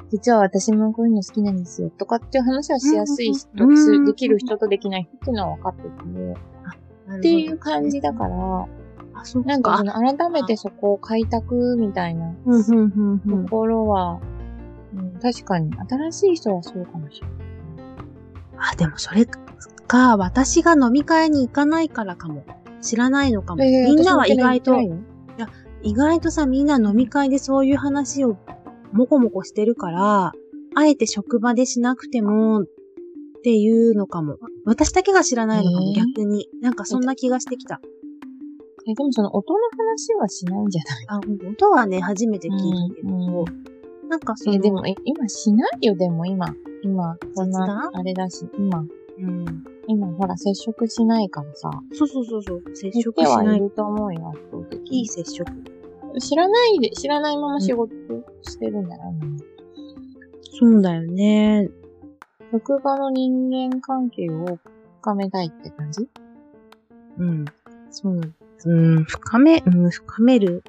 実は私もこういうの好きなんですよとかっていう話はしやすい人、できる人とできない人っていうのは分かってて、うん。っていう感じだから。なんかその改めてそこを開拓みたいなと。ころは、うん、確かに新しい人はそうかもしれない。あ、でもそれか、私が飲み会に行かないからかも。知らないのかも。みんなは意外と、私も言って意外とさ、みんな飲み会でそういう話をもこもこしてるから、あえて職場でしなくてもっていうのかも。私だけが知らないのかも、えー逆に。なんかそんな気がしてきた。え、でもその音の話はしないんじゃない？[laughs] あ、音はね、初めて聞いたけど、うんなんかその、え、でも、え、今しないよ、でも今。今、そんなあれだし、今、うん。今、ほら、接触しないからさ。そうそうそうそう、接触しない。いると思うよ、圧倒的いいに。接触。知らないで、知らないまま仕事してるんじゃないの、そうだよね。職場の人間関係を深めたいって感じ？うん。そう。うん、深め、うん、深める、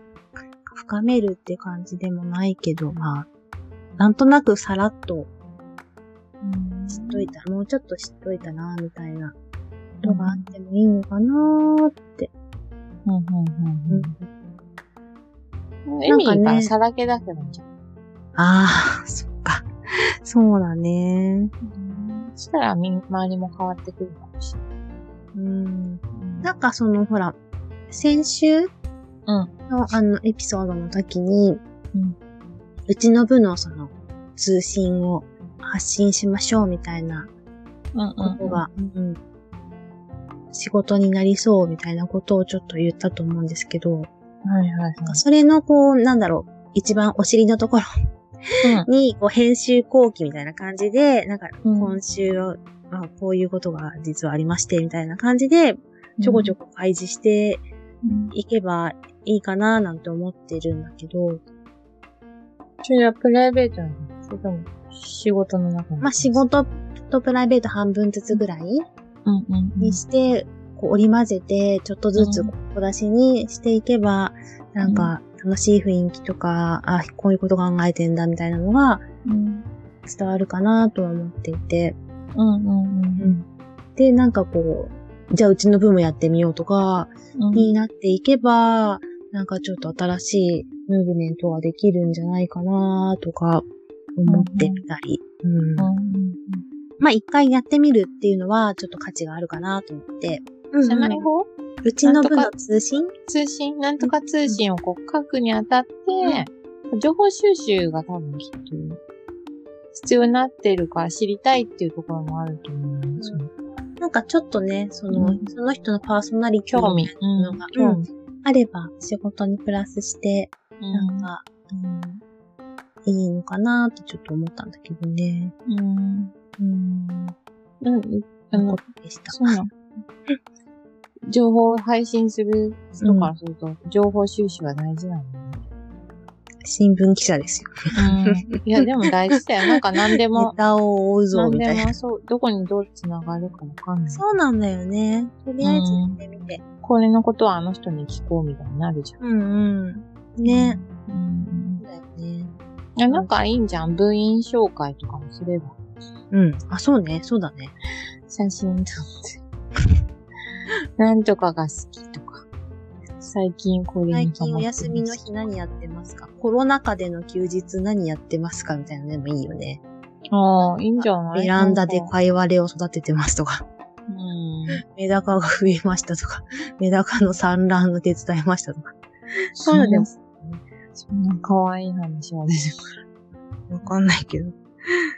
深めるって感じでもないけど、まあ、なんとなくさらっと知っといた、もうちょっと知っといたな、みたいなことがあってもいいのかなーって。うん、うん、うん。エミリーからさらけ出せばいいんじゃん。ああ、そっか。そうだね。そしたら、み、周りも変わってくるかもしれない。うん。なんかその、ほら、先週？うん。のあのエピソードの時に、うんうちの部のその通信を発信しましょうみたいなうん、ことが、うん仕事になりそうみたいなことをちょっと言ったと思うんですけど、はいはいはい。それのこう、なんだろう、一番お尻のところうん。に、こう、編集後期みたいな感じで、なんか、うん今週は、まあこういうことが実はありまして、みたいな感じで、ちょこちょこ開示してうん。いけばいいかな、なんて思ってるんだけど、それはプライベートなのそれとも仕事の中のまあ、仕。事とプライベート半分ずつぐらい。にして、こう、織り混ぜて、ちょっとずつうん小出しにしていけば、なんか、楽しい雰囲気とか、あ、こういうこと考えてんだ、みたいなのがうん。伝わるかな、とは思っていて、うんうんうんで、なんかこう、じゃあうちの分もやってみようとか、うん。になっていけば、なんかちょっと新しいムーブメントができるんじゃないかなとか思ってみたり。うんまあ一回やってみるっていうのはちょっと価値があるかなと思って。うん。社内法うちの部の通信？通信、なんとか通信をこう書くにあたって、情報収集が多分きっと必要になってるから知りたいっていうところもあると思うんですよ。なんかちょっとね、その、うんその人のパーソナリティ興味みたいなのが、うんうんあれば仕事にプラスして、なんか、いいのかなとちょっと思ったんだけどね。うん。うん。うん。あのなこ、とでした。そうなの。[laughs] 情報を配信する人からすると、情報収集は大事なのね。新聞記者ですよ。うん。いや、でも大事だよ。なんか何でネも、タを追うぞ、何みたいな。でもそう、どこにどう繋がるかわかんない。そうなんだよね。とりあえずやってみて。これのことはあの人に聞こうみたいになるじゃん。うんうん。ね。うん。そうだよね。いや、なんかいいんじゃん。部員紹介とかもすれば。うん。あ、そうね。そうだね。写真撮って。なんとかが好き。最近これ最近お休みの日何やってますか？コロナ禍での休日何やってますかみたいなのでもいいよね。ああ、いいんじゃない？ベランダでカイワレを育ててますとか、うん。メダカが増えましたとか、メダカの産卵の手伝いましたとか。そういうのでも、そんな可愛い話は出てくわかんないけど。る。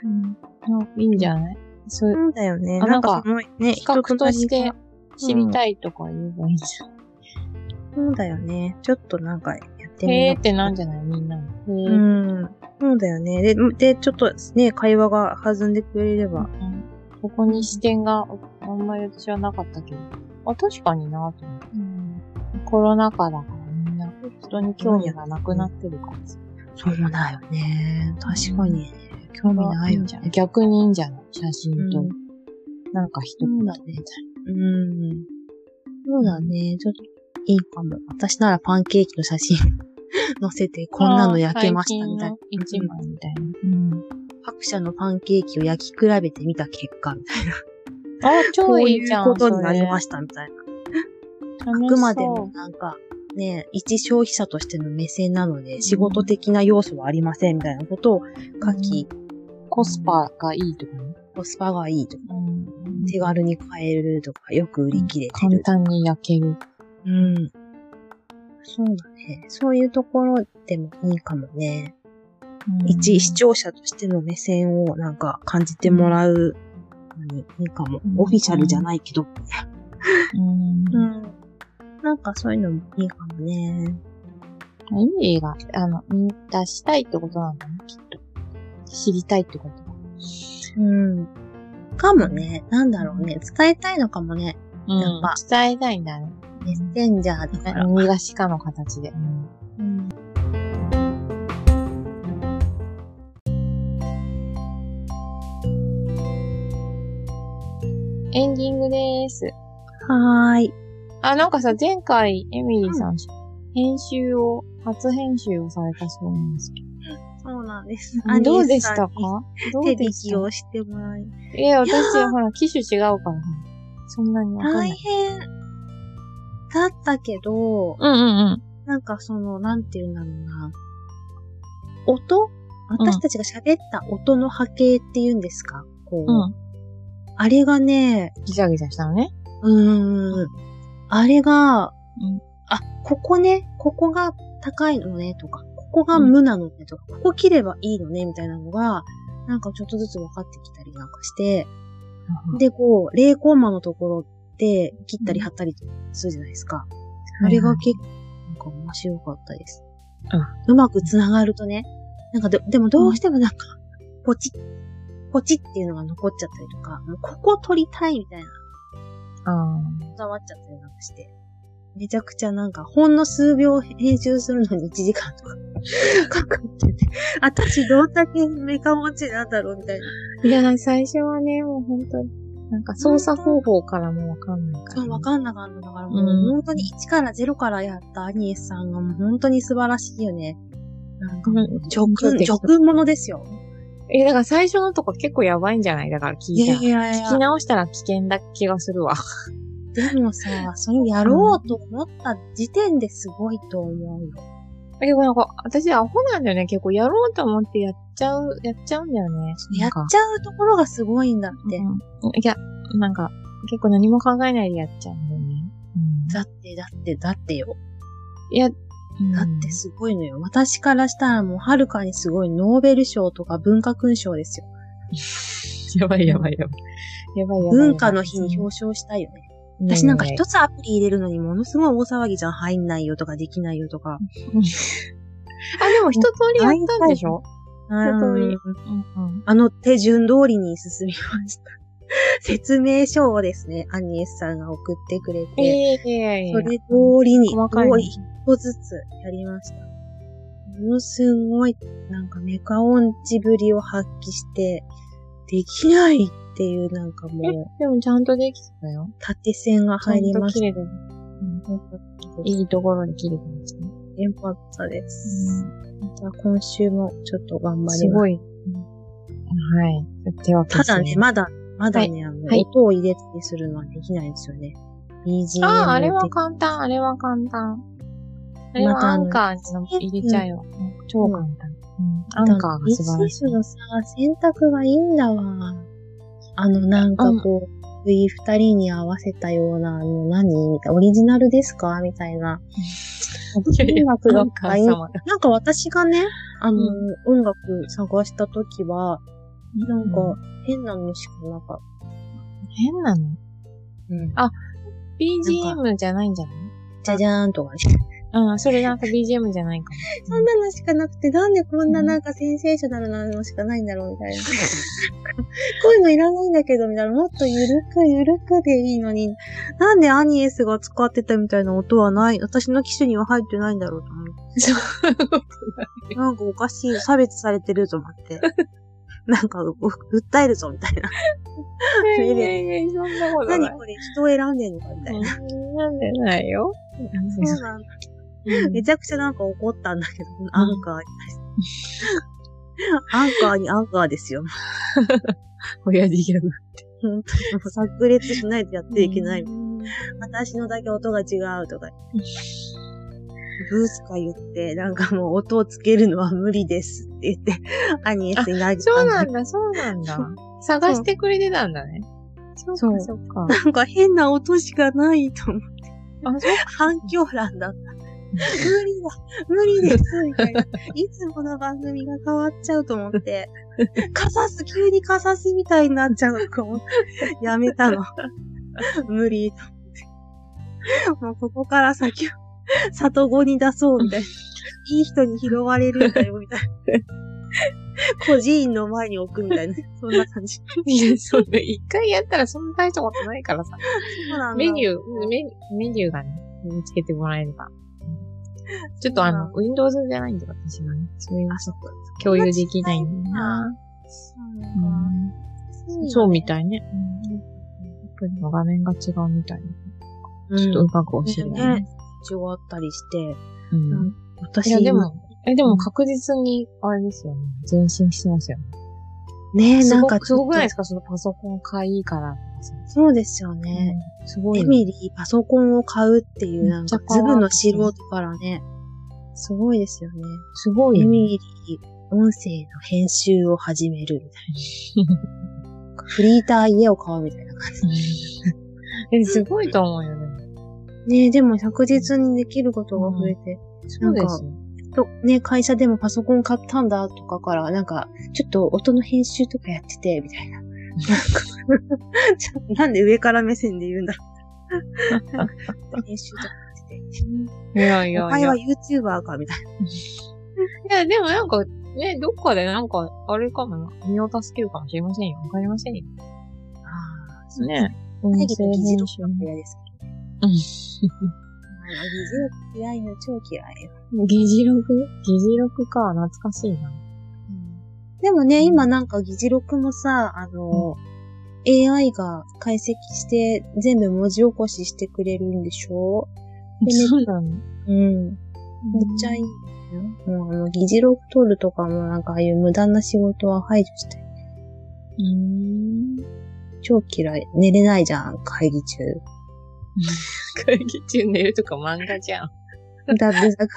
うん。いいんじゃない？そうだよね。あなんかね、企画として人知りたいとか言えばいいんじゃん。そうだよね。ちょっとなんかやってみよう。へーってなんじゃない？みんなうーん。そうだよね。で、で、ちょっとね、会話が弾んでくれれば。うんここに視点があんまり私はなかったけど。あ、確かになと思って。コロナ禍だからみんな人に興味がなくなってるからさ。そうだよね。確かに。興味ないよいいんじゃんね。逆にいいんじゃない写真とうん。なんか一言みたいうん。そうだね。ちょっといいかも。私ならパンケーキの写真 [laughs] 載せて、こんなの焼けましたみたいな。一枚みたいな。うん。各社のパンケーキを焼き比べてみた結果、みたいな。あ、超こういいいうじゃん。ことになりましした、みたいな。たあくまでもなんか、ね、一消費者としての目線なので、仕事的な要素はありません、みたいなことを書き、コスパがいいとかね。コスパがいいとか、うん。手軽に買えるとか、よく売り切れて簡る。単に焼ける。うん。そうだね。そういうところでもいいかもね。一視聴者としての目線をなんか感じてもらうのにいいかも。うんオフィシャルじゃないけど。うん。うん。なんかそういうのもいいかもね。意味が、あの、出したいってことなんだね、きっと。知りたいってこと？だ。うん。かもね。なんだろうね。伝えたいのかもね。うんやっぱ伝えたいんだね。メッセンジャーとか。何がしかの形で。うん。エンディングです。はーい。あ、なんかさ、前回、エミリーさん、編集を、初編集をされたそうなんですけそうなんです。ど。どうでしたか？どう手でした？をしてもらい。いや、私はほら、機種違うからさ、そんなにわかんな大い。変。だったけど、うんうんうん。なんかその、なんていうんだろうな。音？私たちが喋った音の波形っていうんですか？こう、うん。あれがね、ギザギザしたのね。うーん、あれが、うんあ、ここね、ここが高いのね、とか、ここが無なのね、とか、ここ切ればいいのね、みたいなのが、なんかちょっとずつ分かってきたりなんかして、で、こう、0コンマのところで切ったり貼ったりするじゃないですか。あれが結構、なんか面白かったです。うまく繋がるとね、なんかで、でもどうしてもなんか、ポチッ、ポチッっていうのが残っちゃったりとか、もうここ取りたいみたいな、あこだわっちゃったりなんかして。めちゃくちゃなんか、ほんの数秒編集するのに1時間とか [laughs] かかってて、私どんだけメカ持ちなんだろうみたいな。あ。いや、最初はね、もう本当に、なんか操作方法からもわかんないから、そう、わかんなかった。だからもう、うん本当に1から0からやったアニエスさんがもう本当に素晴らしいよね。なんか直直者ですよ。え、だから最初のとこ結構やばいんじゃない？だから聞いたら。やい聞き直したら危険だ気がするわ。でもさ、それをやろうと思った時点ですごいと思うよ。でもなんか、私アホなんだよね。結構やろうと思ってやっちゃう、やっちゃうんだよね。やっちゃうところがすごいんだって。うんいや、なんか、結構何も考えないでやっちゃうんだよね。うんだって、だって、だってよ。いや、うんだってすごいのよ。私からしたらもうはるかにすごいノーベル賞とか文化勲章ですよ。[laughs] やばいやばいやばい。やばいやばい。文化の日に表彰したいよね。私なんか一つ。つアプリ入れるのにものすごい大騒ぎじゃん。入んないよとかできないよとか。あ、でも一通りやったんでしょ？うん通りうんうん。あの手順通りに進みました。[laughs] 説明書をですね、アニエスさんが送ってくれて、いやいやいやそれ通りに、細かいのこう一個ずつやりました。ものすごい、なんかメカ音痴ぶりを発揮して、できないっていうなんかもえう、、でもちゃんとできてたよ。縦線が入りました。ちゃんと切れてる。いいところに切れてましたね。よかったです。また今週もちょっと頑張ります。すごい。はい。手はただね、まだ、まだね、あの、はい音を入れたりするのはできないんですよね。BGM ああ、あれはで簡単、あれは簡単。あれはアンカーにの入れちゃうよ。超簡単。うんアンカーが素晴らしい。BGM のさ、選択がいいんだわ。あの、なんかこう、V 二人に合わせたような、あの、何？みたいな、オリジナルですか？みたいな。音楽がアンカーいい様だなんか私がね、あの、う音楽探したときは、なんか、変なのしかなかっ変なの？た。うん。?BGM じゃないんじゃない？じゃじゃーんとかね。うん、それなんか BGM じゃないかも。[laughs] そんなのしかなくて、なんでこんななんかセンセーショナルなのしかないんだろうみたいな。[laughs] こういうのいらないんだけど、みたいな。もっとゆるくゆるくでいいのに、なんでアニエスが使ってたみたいな音はない、私の機種には入ってないんだろうと思って。なんかおかしい、差別されてると思って。[laughs] なんか、う訴えるぞ、みたいな。いやいやいや、そんなことない。何これ、人を選んでんの？か、みたいな。うんなんでないよ。そうなんだ。めちゃくちゃなんか怒ったんだけど、アンカーに。アンカーにアンカーですよ。親父ギャグ。本当にもう炸裂しないとやっていけない。うん私のだけ音が違うとか。ブースか言って、なんかもう音をつけるのは無理ですって言って、アニエスに投げたそうなだんだ、そうなんだ。探してくれてたんだね。そそうそっか。なんか変な音しかないと思って、あ、そっ反響欄だった。無理だ、無理です、みたいな。いつもの番組が変わっちゃうと思って、カサス、急にカサスみたいになっちゃうと思って、やめたの。[laughs] 無理と思って。もうここから先は、里子に出そうみたいな。いい人に拾われるんだよ、みたいな。孤児院の前に置くみたいな。そんな感じ。いや、それ、一回やったらそんな大したことないからさ。そうなんだメニュー、メメニューがね、見つけてもらえれば。ちょっとあの、Windows じゃないんで、私がね。それはちょっと共有できないんだよな。そうみたいね。うんアプリの画面が違うみたいな。ちょっとうまく教えないね。違ったりして、うん。い私や、でも、え、でも確実に、あれですよね。前進してますよね。ねえ、なんかくすごくないですか？かそのパソコン買いから、さ。そうですよね。うんすごい。エミリー、パソコンを買うっていう、なんかズブの素人からね、すごいですよね。すごいよね。エミリー、音声の編集を始めるみたいな。フリーター家を買うみたいな感じ。え、すごいと思うよね。ねえ、でも着実にできることが増えて、そうですよ。と、ね、会社でもパソコン買ったんだとかから、なんか、ちょっと音の編集とかやってて、みたいな。なんか [laughs] なんで上から目線で言うんだろう。編集とかやってて。いやいやいや。お前はい YouTuber か、みたいな。や、でもなんか、ね、どっかでなんか、あれかもな。身を助けるかもしれませんよ。わかりませんよ。ああ、そうね。会議の議事録集が嫌ですけど。うん。議事録嫌いの超嫌いよ。議事録議事録か、懐かしいな。でもね、今なんか議事録もさ、あの、AI が解析して全部文字起こししてくれるんでしょ？でそうなのうん。めっちゃいいよ。もうあの、議事録取るとかもなんかああいう無駄な仕事は排除して。うーん。超嫌い。寝れないじゃん、会議中。会議中寝るとか漫画じゃん。だってさ、会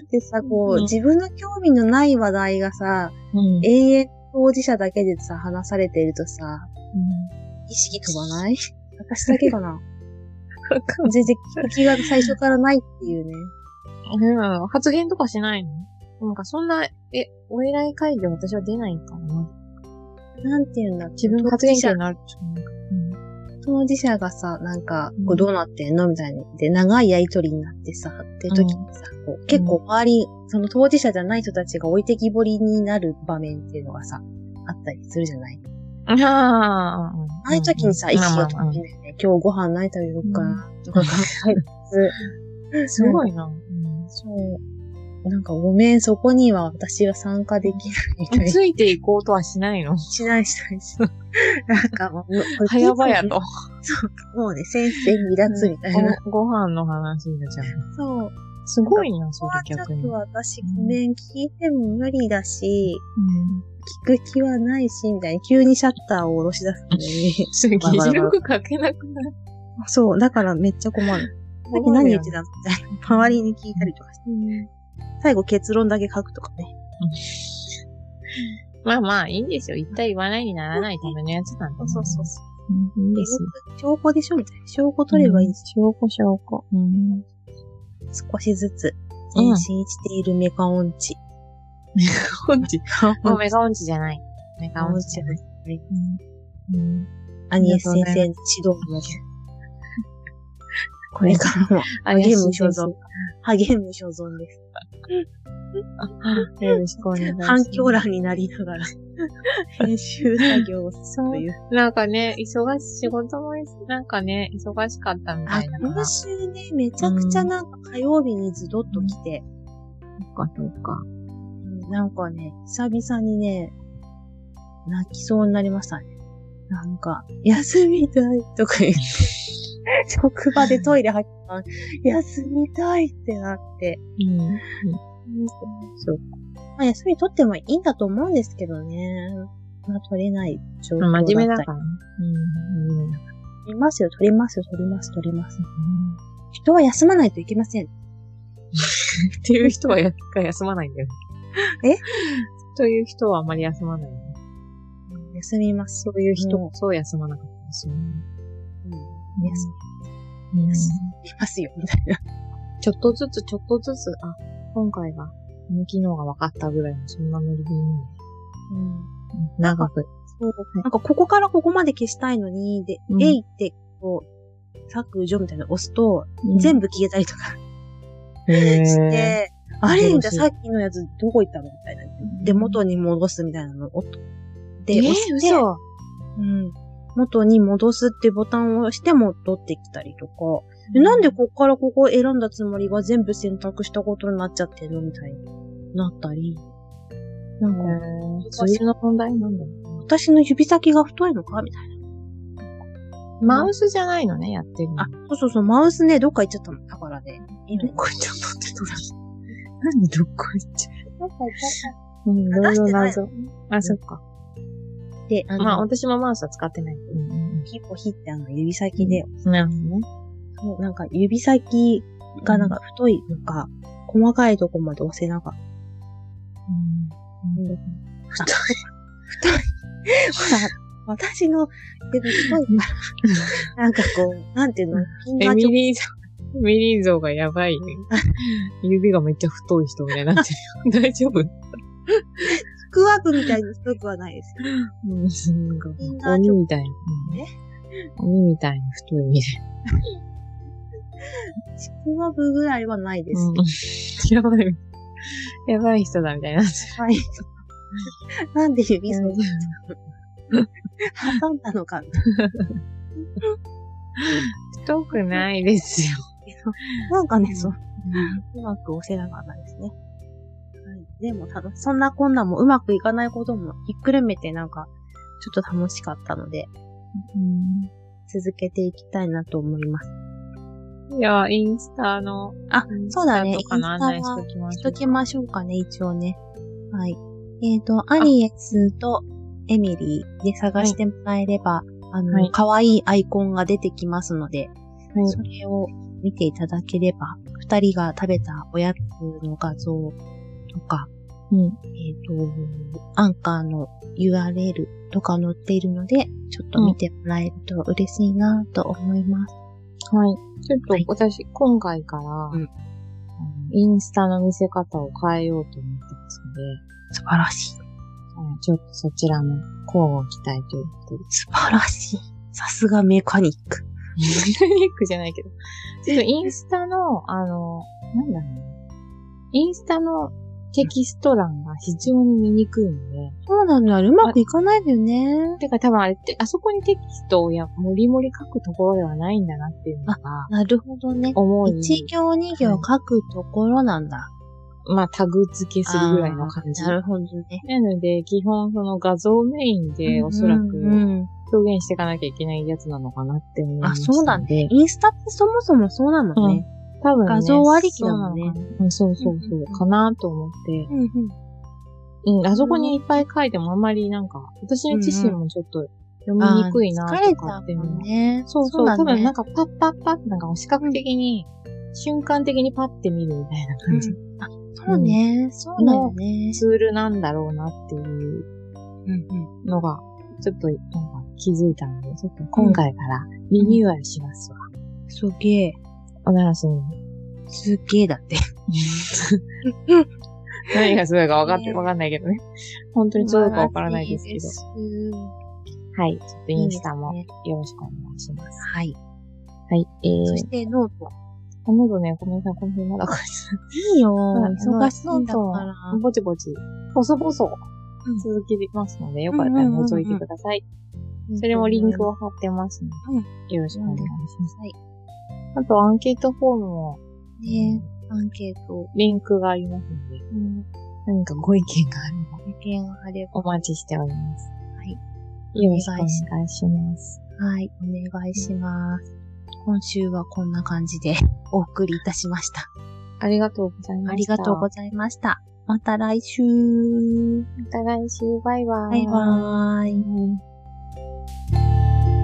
議ってさ、こうんう、自分の興味のない話題がさ、うん。永遠当事者だけでさ、話されてるとさ、意識飛ばない？[laughs] 私だけかな？全然気が最初からないっていうね。うん。発言とかしないの？なんかそんな、え、お偉い会議で私は出ないかな。なんて言うんだ自分の発言権のある人なんか。当事者がさ、なんかうん、こうどうなってんのみたいに。で、長いやりとりになってさ、っていう時にさ、こう結構周り、その当事者じゃない人たちが置いてきぼりになる場面っていうのがさ、あったりするじゃない？ああ。ああいう時にさ、意識が飛まあまあぶんだよね。今日ご飯何食べようかな、とか考えつ [laughs] すごいな。そう。なんかごめん、そこには私は参加できないみたいな。ついていこうとはしないの？しないしないしない。なんかもう、早々と。そう、もうね、先生離脱みたいな。ごご飯の話になっちゃう。そう。すごいな、それ逆に。ちょっと私ごめん、聞いても無理だし、うん。聞く気はないし、みたいに急にシャッターを下ろし出すんだよね。それ議事録書けなくない？そう、だからめっちゃ困る。さっき何言ってたの？みたいな。周りに聞いたりとかして。最後結論だけ書くとかね。まあまあ、いいんですよ。言った言わないにならないためのやつなんで。そうそうそう。うん。いいですよ。証拠でしょみたいな。証拠取ればいいです証拠証拠。うん。少しずつ前進しているメカ音痴。音痴。もうメガ音痴じゃない。メガ音痴じゃない。い。うん。アニエス先生の指導も。これからも励む所存。励む所存です。[laughs] よろしくお願いします。反響欄になりながら、[laughs] 編集作業をするという。なんかね、忙しい、仕事も、なんかね、忙しかったみたあいな。今週ね、めちゃくちゃなんか火曜日にズドッと来て、そっか、そっか。うんなんかね、久々にね、泣きそうになりましたね。なんか、休みたいとか言って、[laughs] [laughs] 職場でトイレ入ったら、休みたいってなって、うん。そう。まあ、休み取ってもいいんだと思うんですけどね。まあ、取れない状況だったり。真面目だからね。うん。取りますよ、取りますよ、取ります、取ります。人は休まないといけません。っていう人はやが休まないんだよ。え？という人はあまり休まない、ね。休みます。そういう人もそう休まなかったですよね。うん、休うん。みますよ、みたいな。ちょっとずつ、ちょっとずつ、あ、今回が、この機能が分かったぐらいの、そんなノリでいいんで。うん。長く。そう。なんか、ここからここまで消したいのに、で、うん。えいって、こう、削除みたいなの押すと、全部消えたりとか。しー。て、あれじゃあさっきのやつどこ行ったのみたいな。で、元に戻すみたいなのを、で、えー押して、嘘。うん。元に戻すってボタンを押して戻ってきたりとか、えなんでこっからここを選んだつもりが全部選択したことになっちゃってるのみたいになったり。なんか、そういうの問題なんだ。私の指先が太いのかみたいマウスじゃないのね、やってるの。な。あ、そうそうそう、マウスね、どっか行っちゃったの。だからね。どこ行っちゃった [laughs] ってど何どこ行っちゃどっか行っちゃっううん、いろいろ謎。あ、んそっか。た。で、あの、まあ、私もマウスは使ってない。うんうんヒポヒってあの指先で、なるほどね。そう、なんか指先がなんか太いのか、細かいとこまで押せなかった。うん。太い。太い。ほら、私の指太いから、なんかこう、なんていうの、ピンエがちょミリー像、エミリー像がやばいね。指がめっちゃ太い人みたいになってる。大丈夫？スクワークみたいに太くはないですよ。うん、なんか鬼みたいに。ねうん鬼みたいに太いみたいスクワークぐらいはないです。うん。やばい。やばい人だみたいになはい。[laughs] なんで指る。そう挟んだのかみたい太くないですよ。な。なんかね、そう、うまく押せなかったですね。はい。でも、ただ、そんなこんなもうまくいかないこともひっくるめてなんか、ちょっと楽しかったので、うん続けていきたいなと思います。いや、インスタの、あ、そうだね。インスタはときましょうしときましょうかね、一応ね。はい。えっ、と、アニエスとエミリーで探してもらえれば、あの、はい可愛いアイコンが出てきますので、はいそれを見ていただければ、二人が食べたおやつの画像とか、うん。えっ、と、アンカーの URL とか載っているので、ちょっと見てもらえると嬉しいなと思います。はい。ちょっとはい私、今回から、うんインスタの見せ方を変えようと思ってますので、素晴らしい。はいちょっとそちらも交互期待ということで。素晴らしい。さすがメカニック。メカニックじゃないけど。ちょっとインスタの、あの、なんだろうな。インスタのテキスト欄が非常に見にくいので、そうなのよ。あれうまくいかないんだよね。てか多分あれって、あそこにテキストをや、もりもり書くところではないんだなっていうのが、なるほどね。思い、一行二行書くところなんだ。まあタグ付けするぐらいの感じ。なるほどね。なので、基本その画像メインでおそらくうんうん表現していかなきゃいけないやつなのかなって思いまあ、したそうだね。。インスタってそもそもそうなのね。多分、ね、画像ありきだもんねそうそうそうそうう。かなと思って。うんうん。うん、あそこにいっぱい書いてもあんまりなんか、私自身もちょっと読みにくいなとかっていうのんね。そうそう、だね多分なんかパッパッパッってなんか視覚的に、瞬間的にパッて見るみたいな感じうんあ、そうね。そうだよね。ツールなんだろうなっていう。のが、ちょっとなんか気づいたので、ちょっと今回からリニューアルしますわ。すげえ。お楽しみに。すげえだって。何がすごいか分かって、ね分かんないけどね。本当にどうか分からないですけど。はい。ちょっとインスタもよろしくお願いします。はい。はい。えーそし、てノート。あのどね、ごめんなさい、今週まだこれ。いいよ。はい忙しいんだから。ぼちぼち、細々うん続きますので、よかったら覗いてください。それもリンクを貼ってますので、よろしくお願いします。はい。あと、アンケートフォームも、ねアンケート。リンクがありますので、うん。何かご意見があれば、意見があれば。お待ちしております。はい。よろしくお願いします。はい。お願いします。今週はこんな感じでお送りいたしました。ありがとうございました。ありがとうございました。また来週。また来週、バイバイ。バイバ。イ。